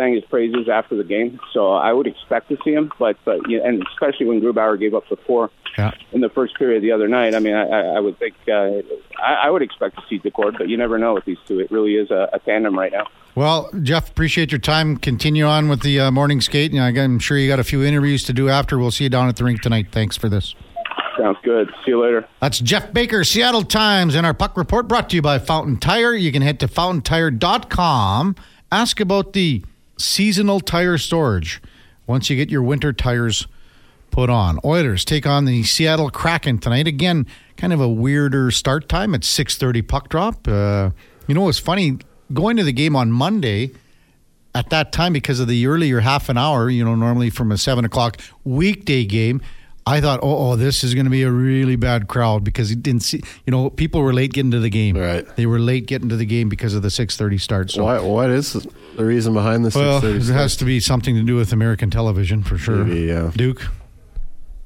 Speaker 6: sang his praises after the game, so I would expect to see him. But, but and especially when Grubauer gave up the four
Speaker 1: Yeah.
Speaker 6: in the first period the other night, I mean, I, I would think uh, I, I would expect to see Daccord, but you never know with these two. It really is a, a tandem right now.
Speaker 1: Well, Geoff, appreciate your time. Continue on with the uh, morning skate. Know, I'm sure you got a few interviews to do after. We'll see you down at the rink tonight. Thanks for this.
Speaker 6: Sounds good. See you later.
Speaker 1: That's Geoff Baker, Seattle Times, and our puck report brought to you by Fountain Tire. You can head to fountaintire.com. Ask about the seasonal tire storage once you get your winter tires put on. Oilers take on the Seattle Kraken tonight. Again, kind of a weirder start time at 6:30 puck drop. Uh, you know, it's funny going to the game on Monday at that time because of the earlier half an hour. You know, normally from a seven o'clock weekday game. I thought, oh, oh, this is going to be a really bad crowd because it didn't see. You know, people were late getting to the game.
Speaker 3: Right.
Speaker 1: They were late getting to the game because of the six thirty start. So,
Speaker 3: Why, what is the reason behind the
Speaker 1: well,
Speaker 3: 6:30
Speaker 1: it
Speaker 3: start?
Speaker 1: has to be something to do with American television for sure.
Speaker 3: TV, yeah.
Speaker 1: Duke.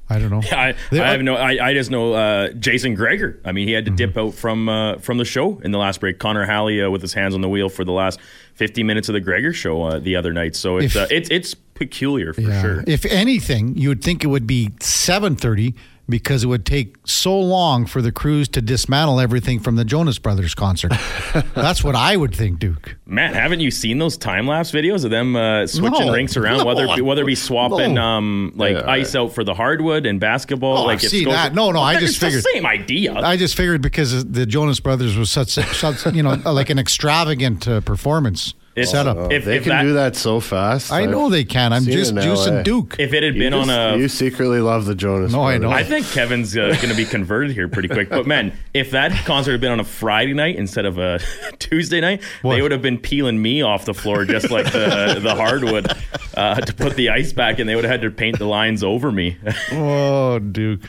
Speaker 1: I don't know. [LAUGHS]
Speaker 4: I,
Speaker 1: They-
Speaker 4: I have no. I, I just know uh, Jason Gregor. I mean, he had to
Speaker 1: Mm-hmm.
Speaker 4: dip out from uh, from the show in the last break. Connor Halley uh, with his hands on the wheel for the last 50 minutes of the Gregor show uh, the other night. So it's
Speaker 1: If-
Speaker 4: uh, it's it's peculiar for
Speaker 1: Yeah.
Speaker 4: sure.
Speaker 1: If anything, you would think it would be 7:30 because it would take so long for the crews to dismantle everything from the Jonas Brothers concert. [LAUGHS] That's what I would think, Duke.
Speaker 4: Man, haven't you seen those time lapse videos of them uh, switching
Speaker 1: No.
Speaker 4: rinks around?
Speaker 1: No.
Speaker 4: Whether whether it be swapping
Speaker 1: No.
Speaker 4: um, like
Speaker 3: Yeah.
Speaker 4: ice out for the hardwood and basketball,
Speaker 1: Oh,
Speaker 4: like
Speaker 1: I've seen that. No, no, I
Speaker 4: It's
Speaker 1: just
Speaker 4: the
Speaker 1: figured-
Speaker 4: same idea.
Speaker 1: I just figured because the Jonas Brothers was such, such you know, like an extravagant uh, performance
Speaker 4: It's-
Speaker 1: setup.
Speaker 3: Oh,
Speaker 4: If-
Speaker 3: they
Speaker 4: if
Speaker 3: can
Speaker 4: that-
Speaker 3: do that so fast.
Speaker 1: I know they can. I'm just
Speaker 3: it in
Speaker 1: juicing
Speaker 3: LA.
Speaker 1: Duke.
Speaker 4: if it had
Speaker 3: You
Speaker 4: been on a
Speaker 3: You secretly love the Jonas.
Speaker 1: No, I
Speaker 3: Brothers.
Speaker 1: know.
Speaker 4: I think Kevin's uh, going to be converted here pretty quick. But man, if that concert had been on a Friday night instead of a [LAUGHS] Tuesday night,
Speaker 1: What?
Speaker 4: they would have been peeling me off the floor just like the [LAUGHS] the hardwood uh, to put the ice back, and they would have had to paint the lines over me.
Speaker 1: Oh, Duke.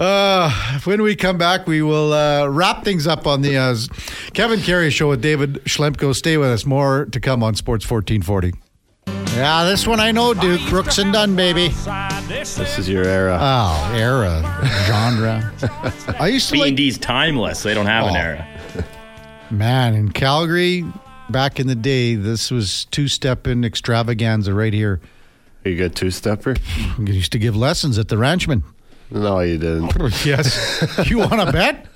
Speaker 1: Uh, when we come back, we will uh, wrap things up on the uh, Kevin Karius show with David Schlemko. Stay with us. More to come on Sports 1440. Yeah, this one I know, Duke. Brooks and Dunn, baby.
Speaker 3: This is your era.
Speaker 1: Oh, era, genre. I used to
Speaker 4: B
Speaker 1: like,
Speaker 4: and D's timeless; they don't have an
Speaker 1: Oh.
Speaker 4: era.
Speaker 1: man, in Calgary, back in the day, this was two-step stepping extravaganza right here.
Speaker 3: Are you a good two stepper?
Speaker 1: I used to give lessons at the Ranchman.
Speaker 3: No, you didn't. [LAUGHS]
Speaker 1: Yes. you want to bet?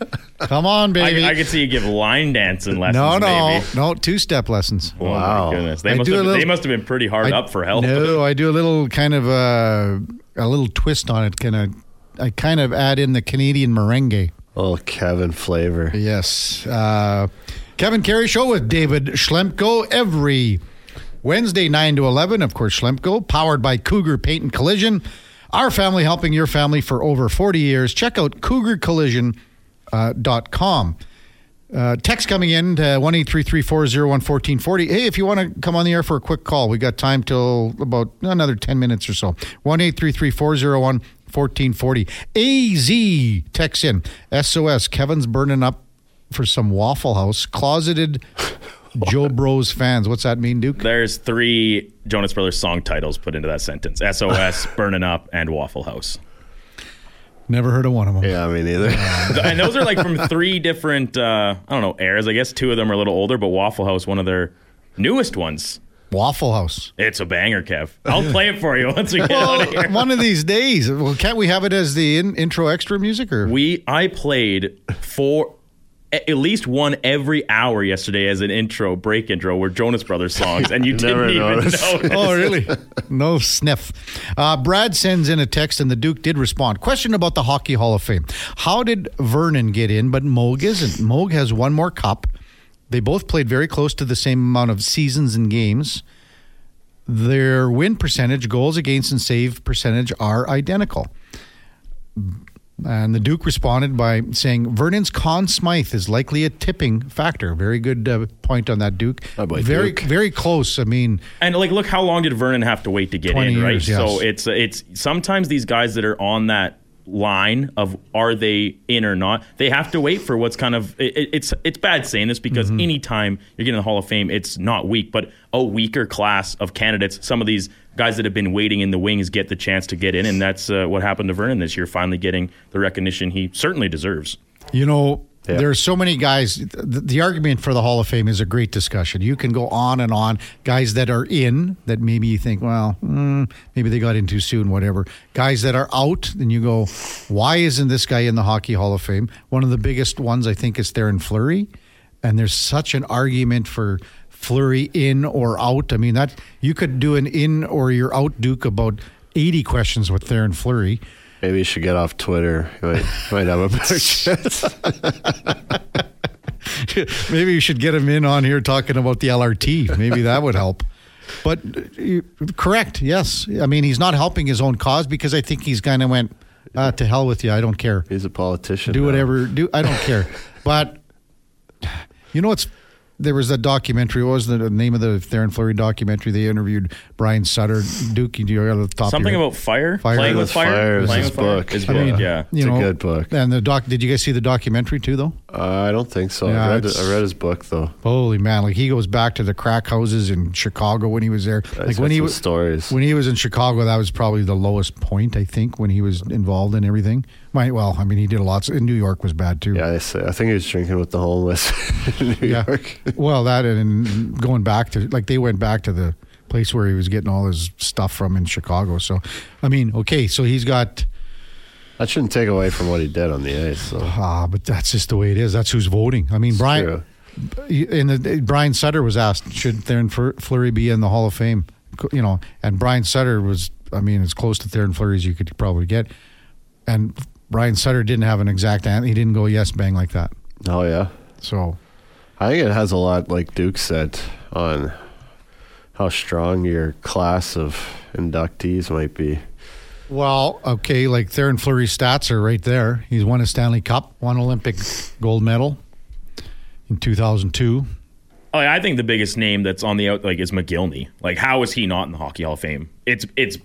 Speaker 1: Come on, baby.
Speaker 4: I, I could see you give line dancing lessons.
Speaker 1: no, no,
Speaker 4: maybe.
Speaker 1: no, two step lessons.
Speaker 4: Oh
Speaker 3: Wow.
Speaker 4: my goodness, they
Speaker 1: I
Speaker 4: must have,
Speaker 1: little-
Speaker 4: they must have been pretty hard
Speaker 1: I-
Speaker 4: up for help.
Speaker 1: No, I do a little kind of uh, a little twist on it. Kind of, I kind of add in the Canadian merengue.
Speaker 3: Oh, Kevin flavor.
Speaker 1: Yes, uh, Kevin Karius show with David Schlemko every Wednesday nine to eleven. Of course, Schlemko powered by Cougar Paint and Collision. Our family helping your family for over forty years. Check out CougarCollision.com. Uh. Uh, text coming in to one eight three three four zero one fourteen forty. Hey, if you want to come on the air for a quick call, we got time till about another ten minutes or so. One eight three three four zero one fourteen forty. Az text in SOS. Kevin's burning up for some Waffle House closeted Joe Bros fans. What's that mean, Duke?
Speaker 4: There's three Jonas Brothers song titles put into that sentence: SOS, [LAUGHS] Burning Up, and Waffle House.
Speaker 1: Never heard of one of them.
Speaker 3: Yeah, me neither. [LAUGHS]
Speaker 4: and those are like from three different, uh, I don't know, eras. I guess two of them are a little older, but Waffle House, one of their newest ones.
Speaker 1: Waffle House.
Speaker 4: It's a banger, Kev. I'll play it for you once we get out of here.
Speaker 1: One of these days. Well, can't we have it as the in, intro extra music or?
Speaker 4: We I played four at least one every hour yesterday as an intro, break intro, were Jonas Brothers songs, and you [LAUGHS]
Speaker 3: Never
Speaker 4: didn't even
Speaker 3: noticed. [LAUGHS]
Speaker 4: notice.
Speaker 1: Oh, really? No sniff. Uh, Brad sends in a text, and the Duke did respond. Question about the Hockey Hall of Fame. How did Vernon get in, but Moog isn't? Moog has one more cup. They both played very close to the same amount of seasons and games. Their win percentage, goals against, and save percentage are identical. And the Duke responded by saying Vernon's Conn Smythe is likely a tipping factor. Very good uh, point on that, Duke. Very,
Speaker 3: Duke.
Speaker 1: very close. I mean,
Speaker 4: And like, look how long did Vernon have to wait to get
Speaker 1: 20
Speaker 4: in, right?
Speaker 1: yes.
Speaker 4: So it's it's sometimes these guys that are on that line of are they in or not, they have to wait for what's kind of it, it's it's bad saying this because
Speaker 1: Mm-hmm.
Speaker 4: anytime you're getting the Hall of Fame, it's not weak, but a weaker class of candidates. Some of these guys that have been waiting in the wings get the chance to get in, and that's uh, what happened to Vernon this year. Finally, getting the recognition he certainly deserves.
Speaker 1: You know,
Speaker 3: Yeah.
Speaker 1: there's so many guys. The, the argument for the Hall of Fame is a great discussion. You can go on and on. Guys that are in that maybe you think, well, mm, maybe they got in too soon, whatever. Guys that are out, then you go, why isn't this guy in the Hockey Hall of Fame? One of the biggest ones, I think, is Theoren Fleury. And there's such an argument for Fleury in or out. I mean, that you could do an in or you're out Duke about 80 questions with Theoren Fleury.
Speaker 3: Maybe you should get off Twitter. You might, might have a better [LAUGHS] chance. [LAUGHS]
Speaker 1: Maybe you should get him in on here talking about the LRT. Maybe that would help. But correct, yes. I mean, he's not helping his own cause because I think he's kind of went uh, to hell with you. I don't care.
Speaker 3: He's a politician.
Speaker 1: Do
Speaker 3: now.
Speaker 1: whatever. Do I don't care. [LAUGHS] But you know what's there was a documentary. What was the name of the Theoren Fleury documentary? They interviewed Brian Sutter. Duke, you got the top.
Speaker 4: Something about fire,
Speaker 1: Fire.
Speaker 4: playing with fire,
Speaker 3: Fire. It
Speaker 4: Playing
Speaker 3: his
Speaker 4: with fire?
Speaker 3: book. I mean,
Speaker 4: yeah.
Speaker 1: you
Speaker 3: It's a good book.
Speaker 1: And the doc. Did you guys see the documentary too? Though.
Speaker 3: Uh, I don't think so.
Speaker 1: Yeah,
Speaker 3: I, read,
Speaker 1: it's-
Speaker 3: I read his book though.
Speaker 1: Holy man! Like he goes back to the crack houses in Chicago when he was there. Like when he was
Speaker 3: stories.
Speaker 1: when he was in Chicago, that was probably the lowest point I think when he was involved in everything. My, well, I mean, he did a lot. In New York was bad too.
Speaker 3: Yeah, I, say, I think he was drinking with the homeless [LAUGHS] in New
Speaker 1: Yeah.
Speaker 3: York.
Speaker 1: well, that and going back to like they went back to the place where he was getting all his stuff from in Chicago. So, I mean, okay, so he's got
Speaker 3: That shouldn't take away from what he did on the ice. So.
Speaker 1: ah, but that's just the way it is. That's who's voting. I mean, Brian.
Speaker 3: true.
Speaker 1: in the Brian Sutter was asked, should Theoren Flur- Fleury be in the Hall of Fame? You know, and Brian Sutter was, I mean, as close to Theoren Fleury as you could probably get. And Brian Sutter didn't have an exact answer. He didn't go yes bang like that.
Speaker 3: Oh yeah,
Speaker 1: So
Speaker 3: I think it has a lot, like Duke said, on how strong your class of inductees might be.
Speaker 1: Well, okay, like Theoren Fleury's stats are right there. He's won a Stanley Cup, won Olympic gold medal in 2002.
Speaker 4: Oh, I think the biggest name that's on the out like is Mogilny. Like, how is he not in the Hockey Hall of Fame? It's it's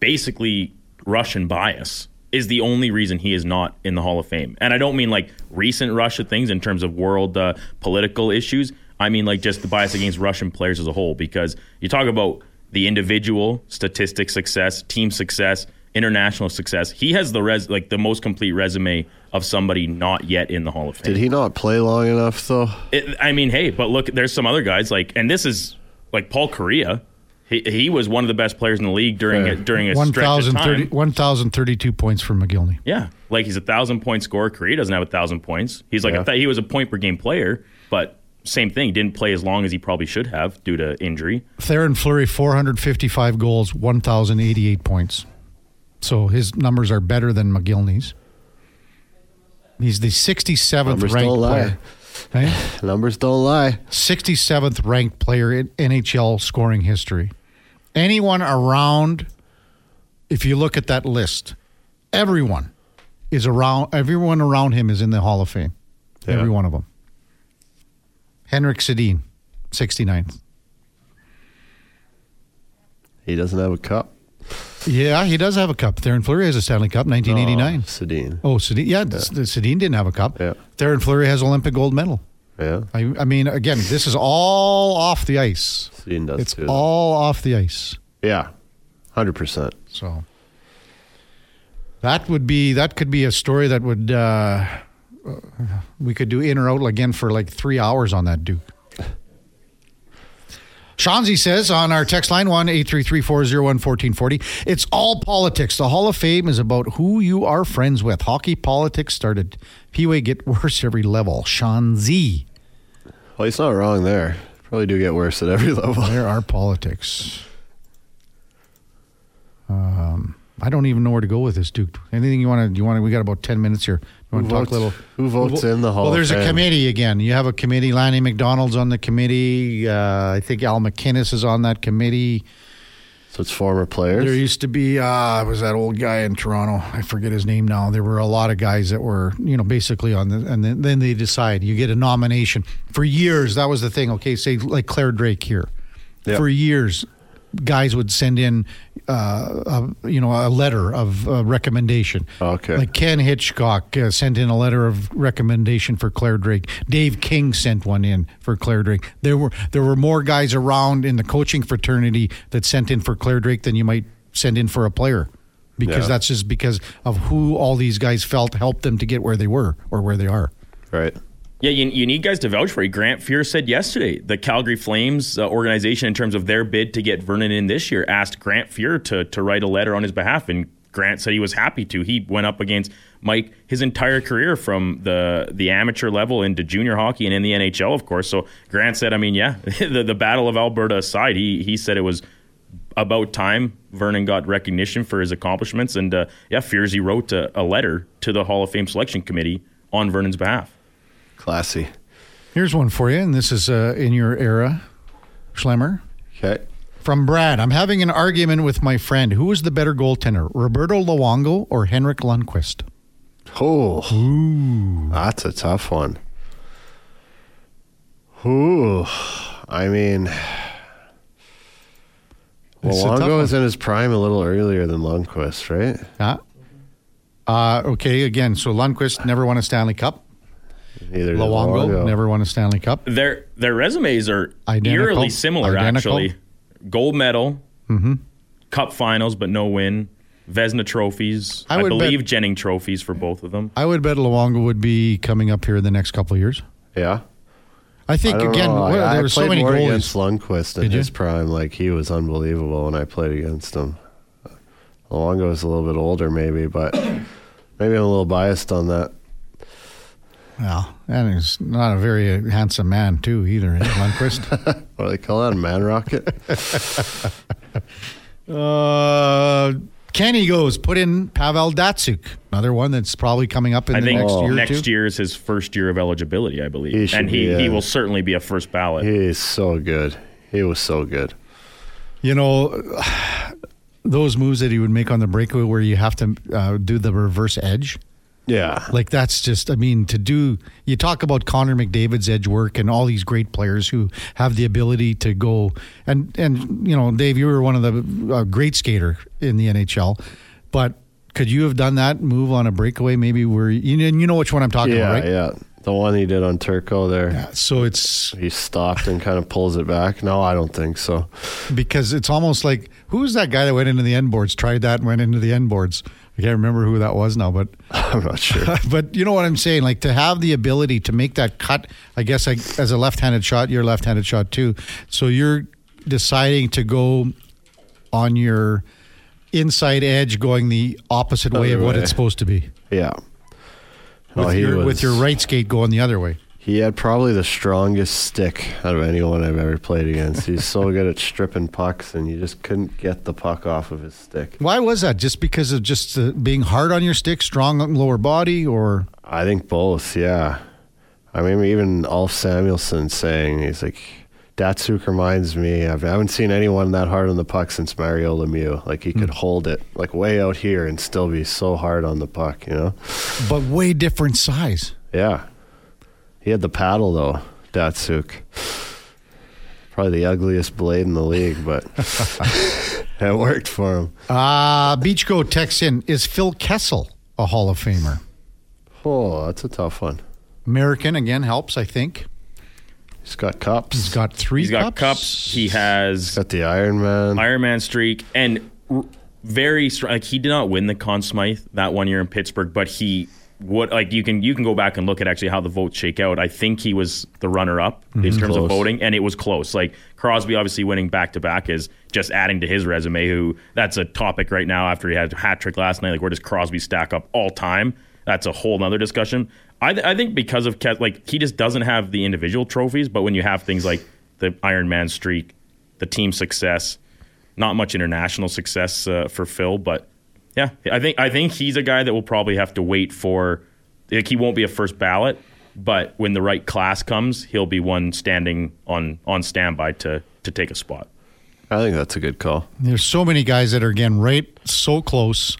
Speaker 4: basically Russian bias is the only reason he is not in the Hall of Fame. And I don't mean like recent Russia things in terms of world uh, political issues. I mean like just the bias against Russian players as a whole. Because you talk about the individual statistic success, team success, international success. He has the res like the most complete resume of somebody not yet in the Hall of Fame.
Speaker 3: Did he not play long enough though?
Speaker 4: It, I mean, hey, but look, there's some other guys like, and this is like Paul Kariya. He, he was one of the best players in the league during a, during a stretch of time.
Speaker 1: 1,032 points for Mogilny.
Speaker 4: Yeah, like he's a thousand point scorer. Kariya doesn't have a thousand points. He's like
Speaker 3: Yeah.
Speaker 4: a th- he was a point per game player, but same thing. Didn't play as long as he probably should have due to injury.
Speaker 1: Theoren Fleury, 455 goals, 1,088 points. So his numbers are better than Mogilny's. He's the 67th
Speaker 3: Numbers
Speaker 1: ranked player. Okay? Eh? [SIGHS]
Speaker 3: Numbers don't lie.
Speaker 1: 67th ranked player in NHL scoring history. Anyone around, if you look at that list, everyone is around, everyone around him is in the Hall of Fame.
Speaker 3: Yeah.
Speaker 1: Every one of them. Henrik Sedin, 69th.
Speaker 3: He doesn't have a cup.
Speaker 1: Yeah, he does have a cup. Theoren Fleury has a Stanley Cup, 1989.
Speaker 3: Oh, Sedin.
Speaker 1: Oh, Sedin. Yeah, S- Sedin didn't have a cup.
Speaker 3: Yeah.
Speaker 1: Theoren Fleury has Olympic gold medal.
Speaker 3: Yeah.
Speaker 1: I, I mean, again, this is all off the ice.
Speaker 3: Sean does
Speaker 1: It's
Speaker 3: too.
Speaker 1: all off the ice.
Speaker 3: yeah. Hundred percent.
Speaker 1: So that would be that could be a story that would uh, we could do in or out again for like three hours on that Duke. Shanzi says on our text line one eight three three four zero one fourteen forty. It's all politics. The Hall of Fame is about who you are friends with. Hockey politics started. P-way get worse every level. Shanzi.
Speaker 3: Well, he's not wrong there. Probably do get worse at every [LAUGHS] level.
Speaker 1: There are politics. Um, I don't even know where to go with this, Duke. Anything you want to? You want to? We got about ten minutes here. You want
Speaker 3: Who
Speaker 1: to talk a little?
Speaker 3: who votes in the Hall
Speaker 1: Well, there's a committee again. You have a committee. Lanny McDonald's on the committee. Uh, I think Al MacInnis is on that committee.
Speaker 3: So it's former players.
Speaker 1: There used to be uh was that old guy in Toronto. I forget his name now. There were a lot of guys that were, you know, basically on the and then, then they decide. You get a nomination. For years that was the thing. Okay, say like Clare Drake here.
Speaker 3: Yep.
Speaker 1: For years guys would send in uh, a, you know a letter of uh, recommendation.
Speaker 3: Okay.
Speaker 1: Like Ken Hitchcock uh, sent in a letter of recommendation for Clare Drake. Dave King sent one in for Clare Drake. There were there were more guys around in the coaching fraternity that sent in for Clare Drake than you might send in for a player. Because
Speaker 3: Yeah.
Speaker 1: that's just because of who all these guys felt helped them to get where they were or where they are.
Speaker 3: right.
Speaker 4: Yeah, you, you need guys to vouch for you. Grant Fuhr said yesterday the Calgary Flames uh, organization, in terms of their bid to get Vernon in this year, asked Grant Fuhr to, to write a letter on his behalf, and Grant said he was happy to. He went up against Mike his entire career from the the amateur level into junior hockey and in the NHL, of course. So Grant said, I mean, yeah, [LAUGHS] the, the Battle of Alberta aside, he he said it was about time Vernon got recognition for his accomplishments, and uh, yeah, he wrote a, a letter to the Hall of Fame selection committee on Vernon's behalf.
Speaker 3: Classy.
Speaker 1: Here's one for you, and this is uh, in your era, Schlemmer.
Speaker 3: Okay.
Speaker 1: From Brad, I'm having an argument with my friend. Who is the better goaltender, Roberto Luongo or Henrik Lundqvist?
Speaker 3: Oh, that's a tough one. Ooh, I mean,
Speaker 1: It's a
Speaker 3: well,
Speaker 1: tough Luongo
Speaker 3: was in his prime a little earlier than Lundqvist, right?
Speaker 1: Uh, uh, okay, again, so Lundqvist never won a Stanley Cup.
Speaker 3: Neither did
Speaker 1: Luongo
Speaker 3: Luongo.
Speaker 1: never won a Stanley Cup.
Speaker 4: Their their resumes are
Speaker 1: Identical.
Speaker 4: eerily similar,
Speaker 1: Identical.
Speaker 4: actually. Gold medal, mm-hmm. Cup finals, but no win. Vezina trophies.
Speaker 1: I
Speaker 4: I, believe
Speaker 1: bet-
Speaker 4: Jennings trophies for both of them.
Speaker 1: I would bet Luongo would be coming up here in the next couple of years.
Speaker 3: Yeah.
Speaker 1: I think
Speaker 3: I
Speaker 1: again,
Speaker 3: know.
Speaker 1: well,
Speaker 3: I,
Speaker 1: there
Speaker 3: I
Speaker 1: were so
Speaker 3: played
Speaker 1: many
Speaker 3: more
Speaker 1: goalies.
Speaker 3: against Lundqvist in
Speaker 1: Did you?
Speaker 3: his prime. Like he was unbelievable when I played against him. Luongo was a little bit older, maybe, but maybe I'm a little biased on that.
Speaker 1: Well, and he's not a very handsome man too either. eh, Lundqvist. [LAUGHS]
Speaker 3: What do they call that? A man rocket? [LAUGHS]
Speaker 1: uh, Kenny goes put in Pavel Datsyuk, another one that's probably coming up in
Speaker 4: I
Speaker 1: the
Speaker 4: think
Speaker 1: next year. or
Speaker 4: next
Speaker 1: two.
Speaker 4: year is his first year of eligibility, I believe.
Speaker 3: He should
Speaker 4: and he,
Speaker 3: be,
Speaker 4: he will certainly be a first ballot.
Speaker 3: He's so good. He was so good.
Speaker 1: You know, [SIGHS] those moves that he would make on the breakaway where you have to uh, do the reverse edge.
Speaker 3: Yeah.
Speaker 1: Like that's just, I mean, to do. You talk about Connor McDavid's edge work and all these great players who have the ability to go and and you know, Dave, you were one of the uh, great skater in the NHL, but could you have done that move on a breakaway? Maybe where you you know which one I'm talking
Speaker 3: Yeah,
Speaker 1: about, right?
Speaker 3: yeah. The one he did on Turco there.
Speaker 1: Yeah, So it's
Speaker 3: He stopped and kind of pulls it back. No, I don't think so.
Speaker 1: because it's almost like who's that guy that went into the end boards, tried that and went into the end boards. I can't remember who that was now, but [LAUGHS]
Speaker 3: I'm not sure. [LAUGHS]
Speaker 1: but you know what I'm saying? Like to have the ability to make that cut. I guess I, as a left-handed shot, you're left-handed shot too. So you're deciding to go on your inside edge, going the opposite way of what
Speaker 3: way.
Speaker 1: it's supposed to be.
Speaker 3: Yeah.
Speaker 1: With,
Speaker 3: No, he
Speaker 1: your,
Speaker 3: was-
Speaker 1: with your right skate going the other way.
Speaker 3: He had probably the strongest stick out of anyone I've ever played against. He's so good at stripping pucks, and you just couldn't get the puck off of his stick.
Speaker 1: Why was that? Just because of just uh, being hard on your stick, strong lower body, or
Speaker 3: I think both, yeah. I mean, even Ulf Samuelsson saying, he's like, Datsyuk reminds me, I've- I haven't seen anyone that hard on the puck since Mario Lemieux. Like, he could hold it, like, way out here and still be so hard on the puck, you know?
Speaker 1: but way different size.
Speaker 3: Yeah. He had the paddle, though, Datsyuk. Probably the ugliest blade in the league, but [LAUGHS] it worked for him.
Speaker 1: Uh, Beachgo texts in: Is Phil Kessel a Hall of Famer?
Speaker 3: Oh, that's a tough one.
Speaker 1: American again helps, I think.
Speaker 3: He's got cups.
Speaker 1: He's got three
Speaker 4: He's got
Speaker 1: cups.
Speaker 4: cups. He has
Speaker 3: got the Iron Man.
Speaker 4: Iron Man streak and r- very strong. Like he did not win the Conn Smythe that one year in Pittsburgh, but he what like you can you can go back and look at actually how the votes shake out. I think he was the runner up in terms of voting, and it was close. Like Crosby obviously winning back to back is just adding to his resume. Who that's a topic right now after he had a hat trick last night. Like where does Crosby stack up all time? That's a whole nother discussion. I, th- I think because of Ke- like he just doesn't have the individual trophies, but when you have things like the Iron Man streak, the team success, not much international success uh, for Phil, but yeah, I think I think he's a guy that will probably have to wait for. Like he won't be a first ballot, but when the right class comes, he'll be one standing on on standby to to take a spot.
Speaker 3: I think that's a good call.
Speaker 1: There's so many guys that are again right so close.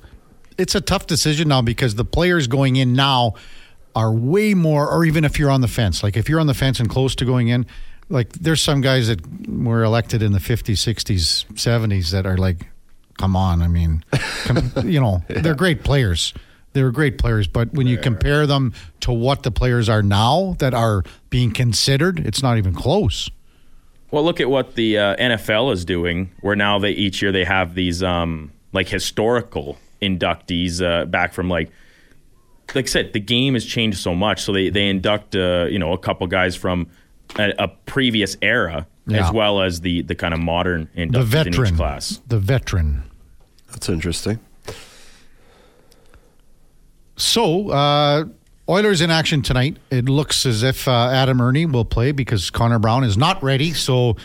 Speaker 1: It's a tough decision now because the players going in now are way more, or even if you're on the fence, like if you're on the fence and close to going in, like there's some guys that were elected in the 50s, 60s, 70s that are like, come on. I mean, com- [LAUGHS] you know, they're great players. They're great players, but when you compare them to what the players are now that are being considered, it's not even close.
Speaker 4: Well, look at what the uh, NFL is doing, where now they each year they have these um, like historical inductees uh, back from like like I said, the game has changed so much, so they they induct uh, you know a couple guys from a, a previous era
Speaker 1: Yeah.
Speaker 4: as well as the the kind of modern
Speaker 1: The
Speaker 4: inductees in each class.
Speaker 1: The veteran.
Speaker 3: That's interesting.
Speaker 1: So, uh, Oilers in action tonight. It looks as if uh, Adam Erne will play because Connor Brown is not ready. So,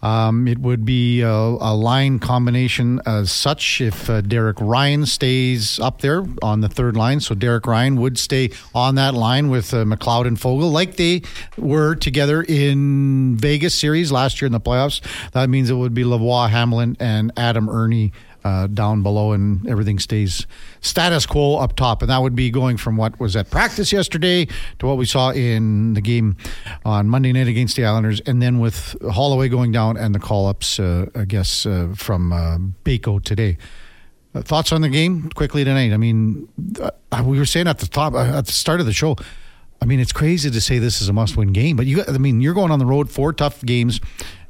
Speaker 1: um, it would be a, a line combination as such if uh, Derek Ryan stays up there on the third line. So, Derek Ryan would stay on that line with uh, McLeod and Foegele like they were together in Vegas series last year in the playoffs. That means it would be Lavoie Hamblin and Adam Erne uh, down below, and everything stays status quo up top. And that would be going from what was at practice yesterday to what we saw in the game on Monday night against the Islanders, and then with Holloway going down and the call ups, uh, I guess, uh, from uh, Bako today. Uh, thoughts on the game quickly tonight? I mean, uh, we were saying at the top, uh, at the start of the show. I mean, it's crazy to say this is a must-win game, but you—I mean, you're going on the road, four tough games.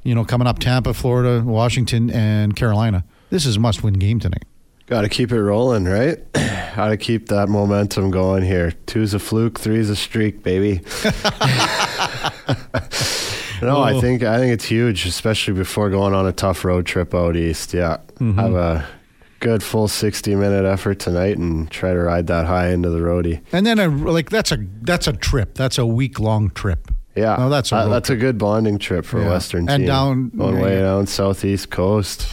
Speaker 1: You know, coming up: Tampa, Florida, Washington, and Carolina. This is a must-win game tonight.
Speaker 3: Got to keep it rolling, right? [CLEARS THROAT] Got to keep that momentum going here. Two's a fluke, three's a streak, baby. [LAUGHS] no, I think I think it's huge, especially before going on a tough road trip out east. Yeah, have a good full sixty minute effort tonight and try to ride that high into the roadie.
Speaker 1: And then, a, like that's a that's a trip. That's a week-long trip.
Speaker 3: Yeah,
Speaker 1: Oh, that's a
Speaker 3: Uh, that's a good bonding trip for
Speaker 1: Yeah.
Speaker 3: Western
Speaker 1: And
Speaker 3: team.
Speaker 1: down-
Speaker 3: going way down southeast coast.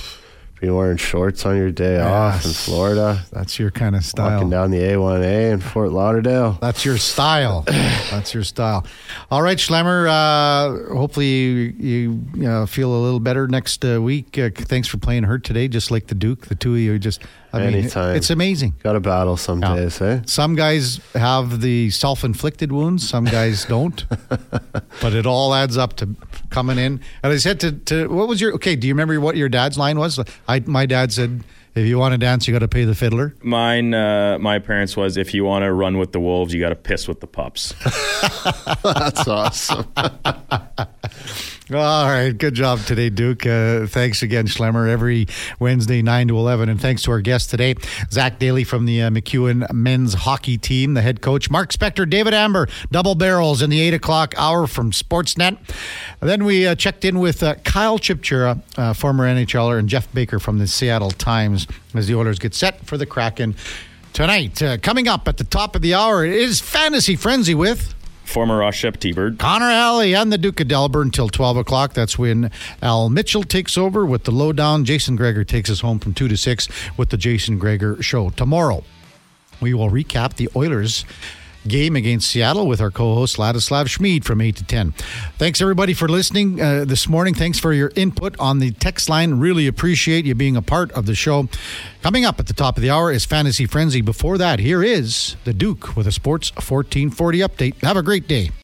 Speaker 3: Be wearing shorts on your day off in Florida.
Speaker 1: That's your kind of style.
Speaker 3: Walking down the A1A in Fort Lauderdale.
Speaker 1: That's your style. [SIGHS] That's your style. All right, Schlemmer. Uh, hopefully you, you uh, feel a little better next uh, week. Uh, thanks for playing hurt today, just like the Duke. The two of you just. I mean,
Speaker 3: Anytime.
Speaker 1: it's amazing.
Speaker 3: Got to battle some
Speaker 1: Yeah.
Speaker 3: days, eh?
Speaker 1: Some guys have the self-inflicted wounds. Some guys don't. [LAUGHS] but it all adds up to coming in. And I said to, to what was your okay? Do you remember what your dad's line was? I my dad said, "If you want to dance, you got to pay the fiddler."
Speaker 4: Mine, uh, my parents was if you want to run with the wolves, you got to piss with the pups. [LAUGHS]
Speaker 3: That's awesome. [LAUGHS]
Speaker 1: All right, good job today, Duke. Uh, thanks again, Schlemmer. Every Wednesday, nine to eleven, and thanks to our guest today, Zach Daly from the uh, MacEwan men's hockey team, the head coach, Mark Spector, David Amber, double barrels in the eight o'clock hour from Sportsnet. Then we uh, checked in with uh, Kyle Chipchura, uh, former NHLer, and Geoff Baker from the Seattle Times as the Oilers get set for the Kraken tonight. Uh, coming up at the top of the hour is Fantasy Frenzy with.
Speaker 4: Former Ross Shep T-Bird.
Speaker 1: Connor Alley and the Duke of Delaware until 12 o'clock. That's when Al Mitchell takes over with the lowdown. Jason Gregor takes us home from 2 to 6 with the Jason Gregor Show. Tomorrow, we will recap the Oilers game against Seattle with our co-host Ladislav Smid from 8 to 10. Thanks everybody for listening uh, this morning. Thanks for your input on the text line. Really appreciate you being a part of the show. Coming up at the top of the hour is Fantasy Frenzy. Before that, here is the Duke with a Sports 1440 update. Have a great day.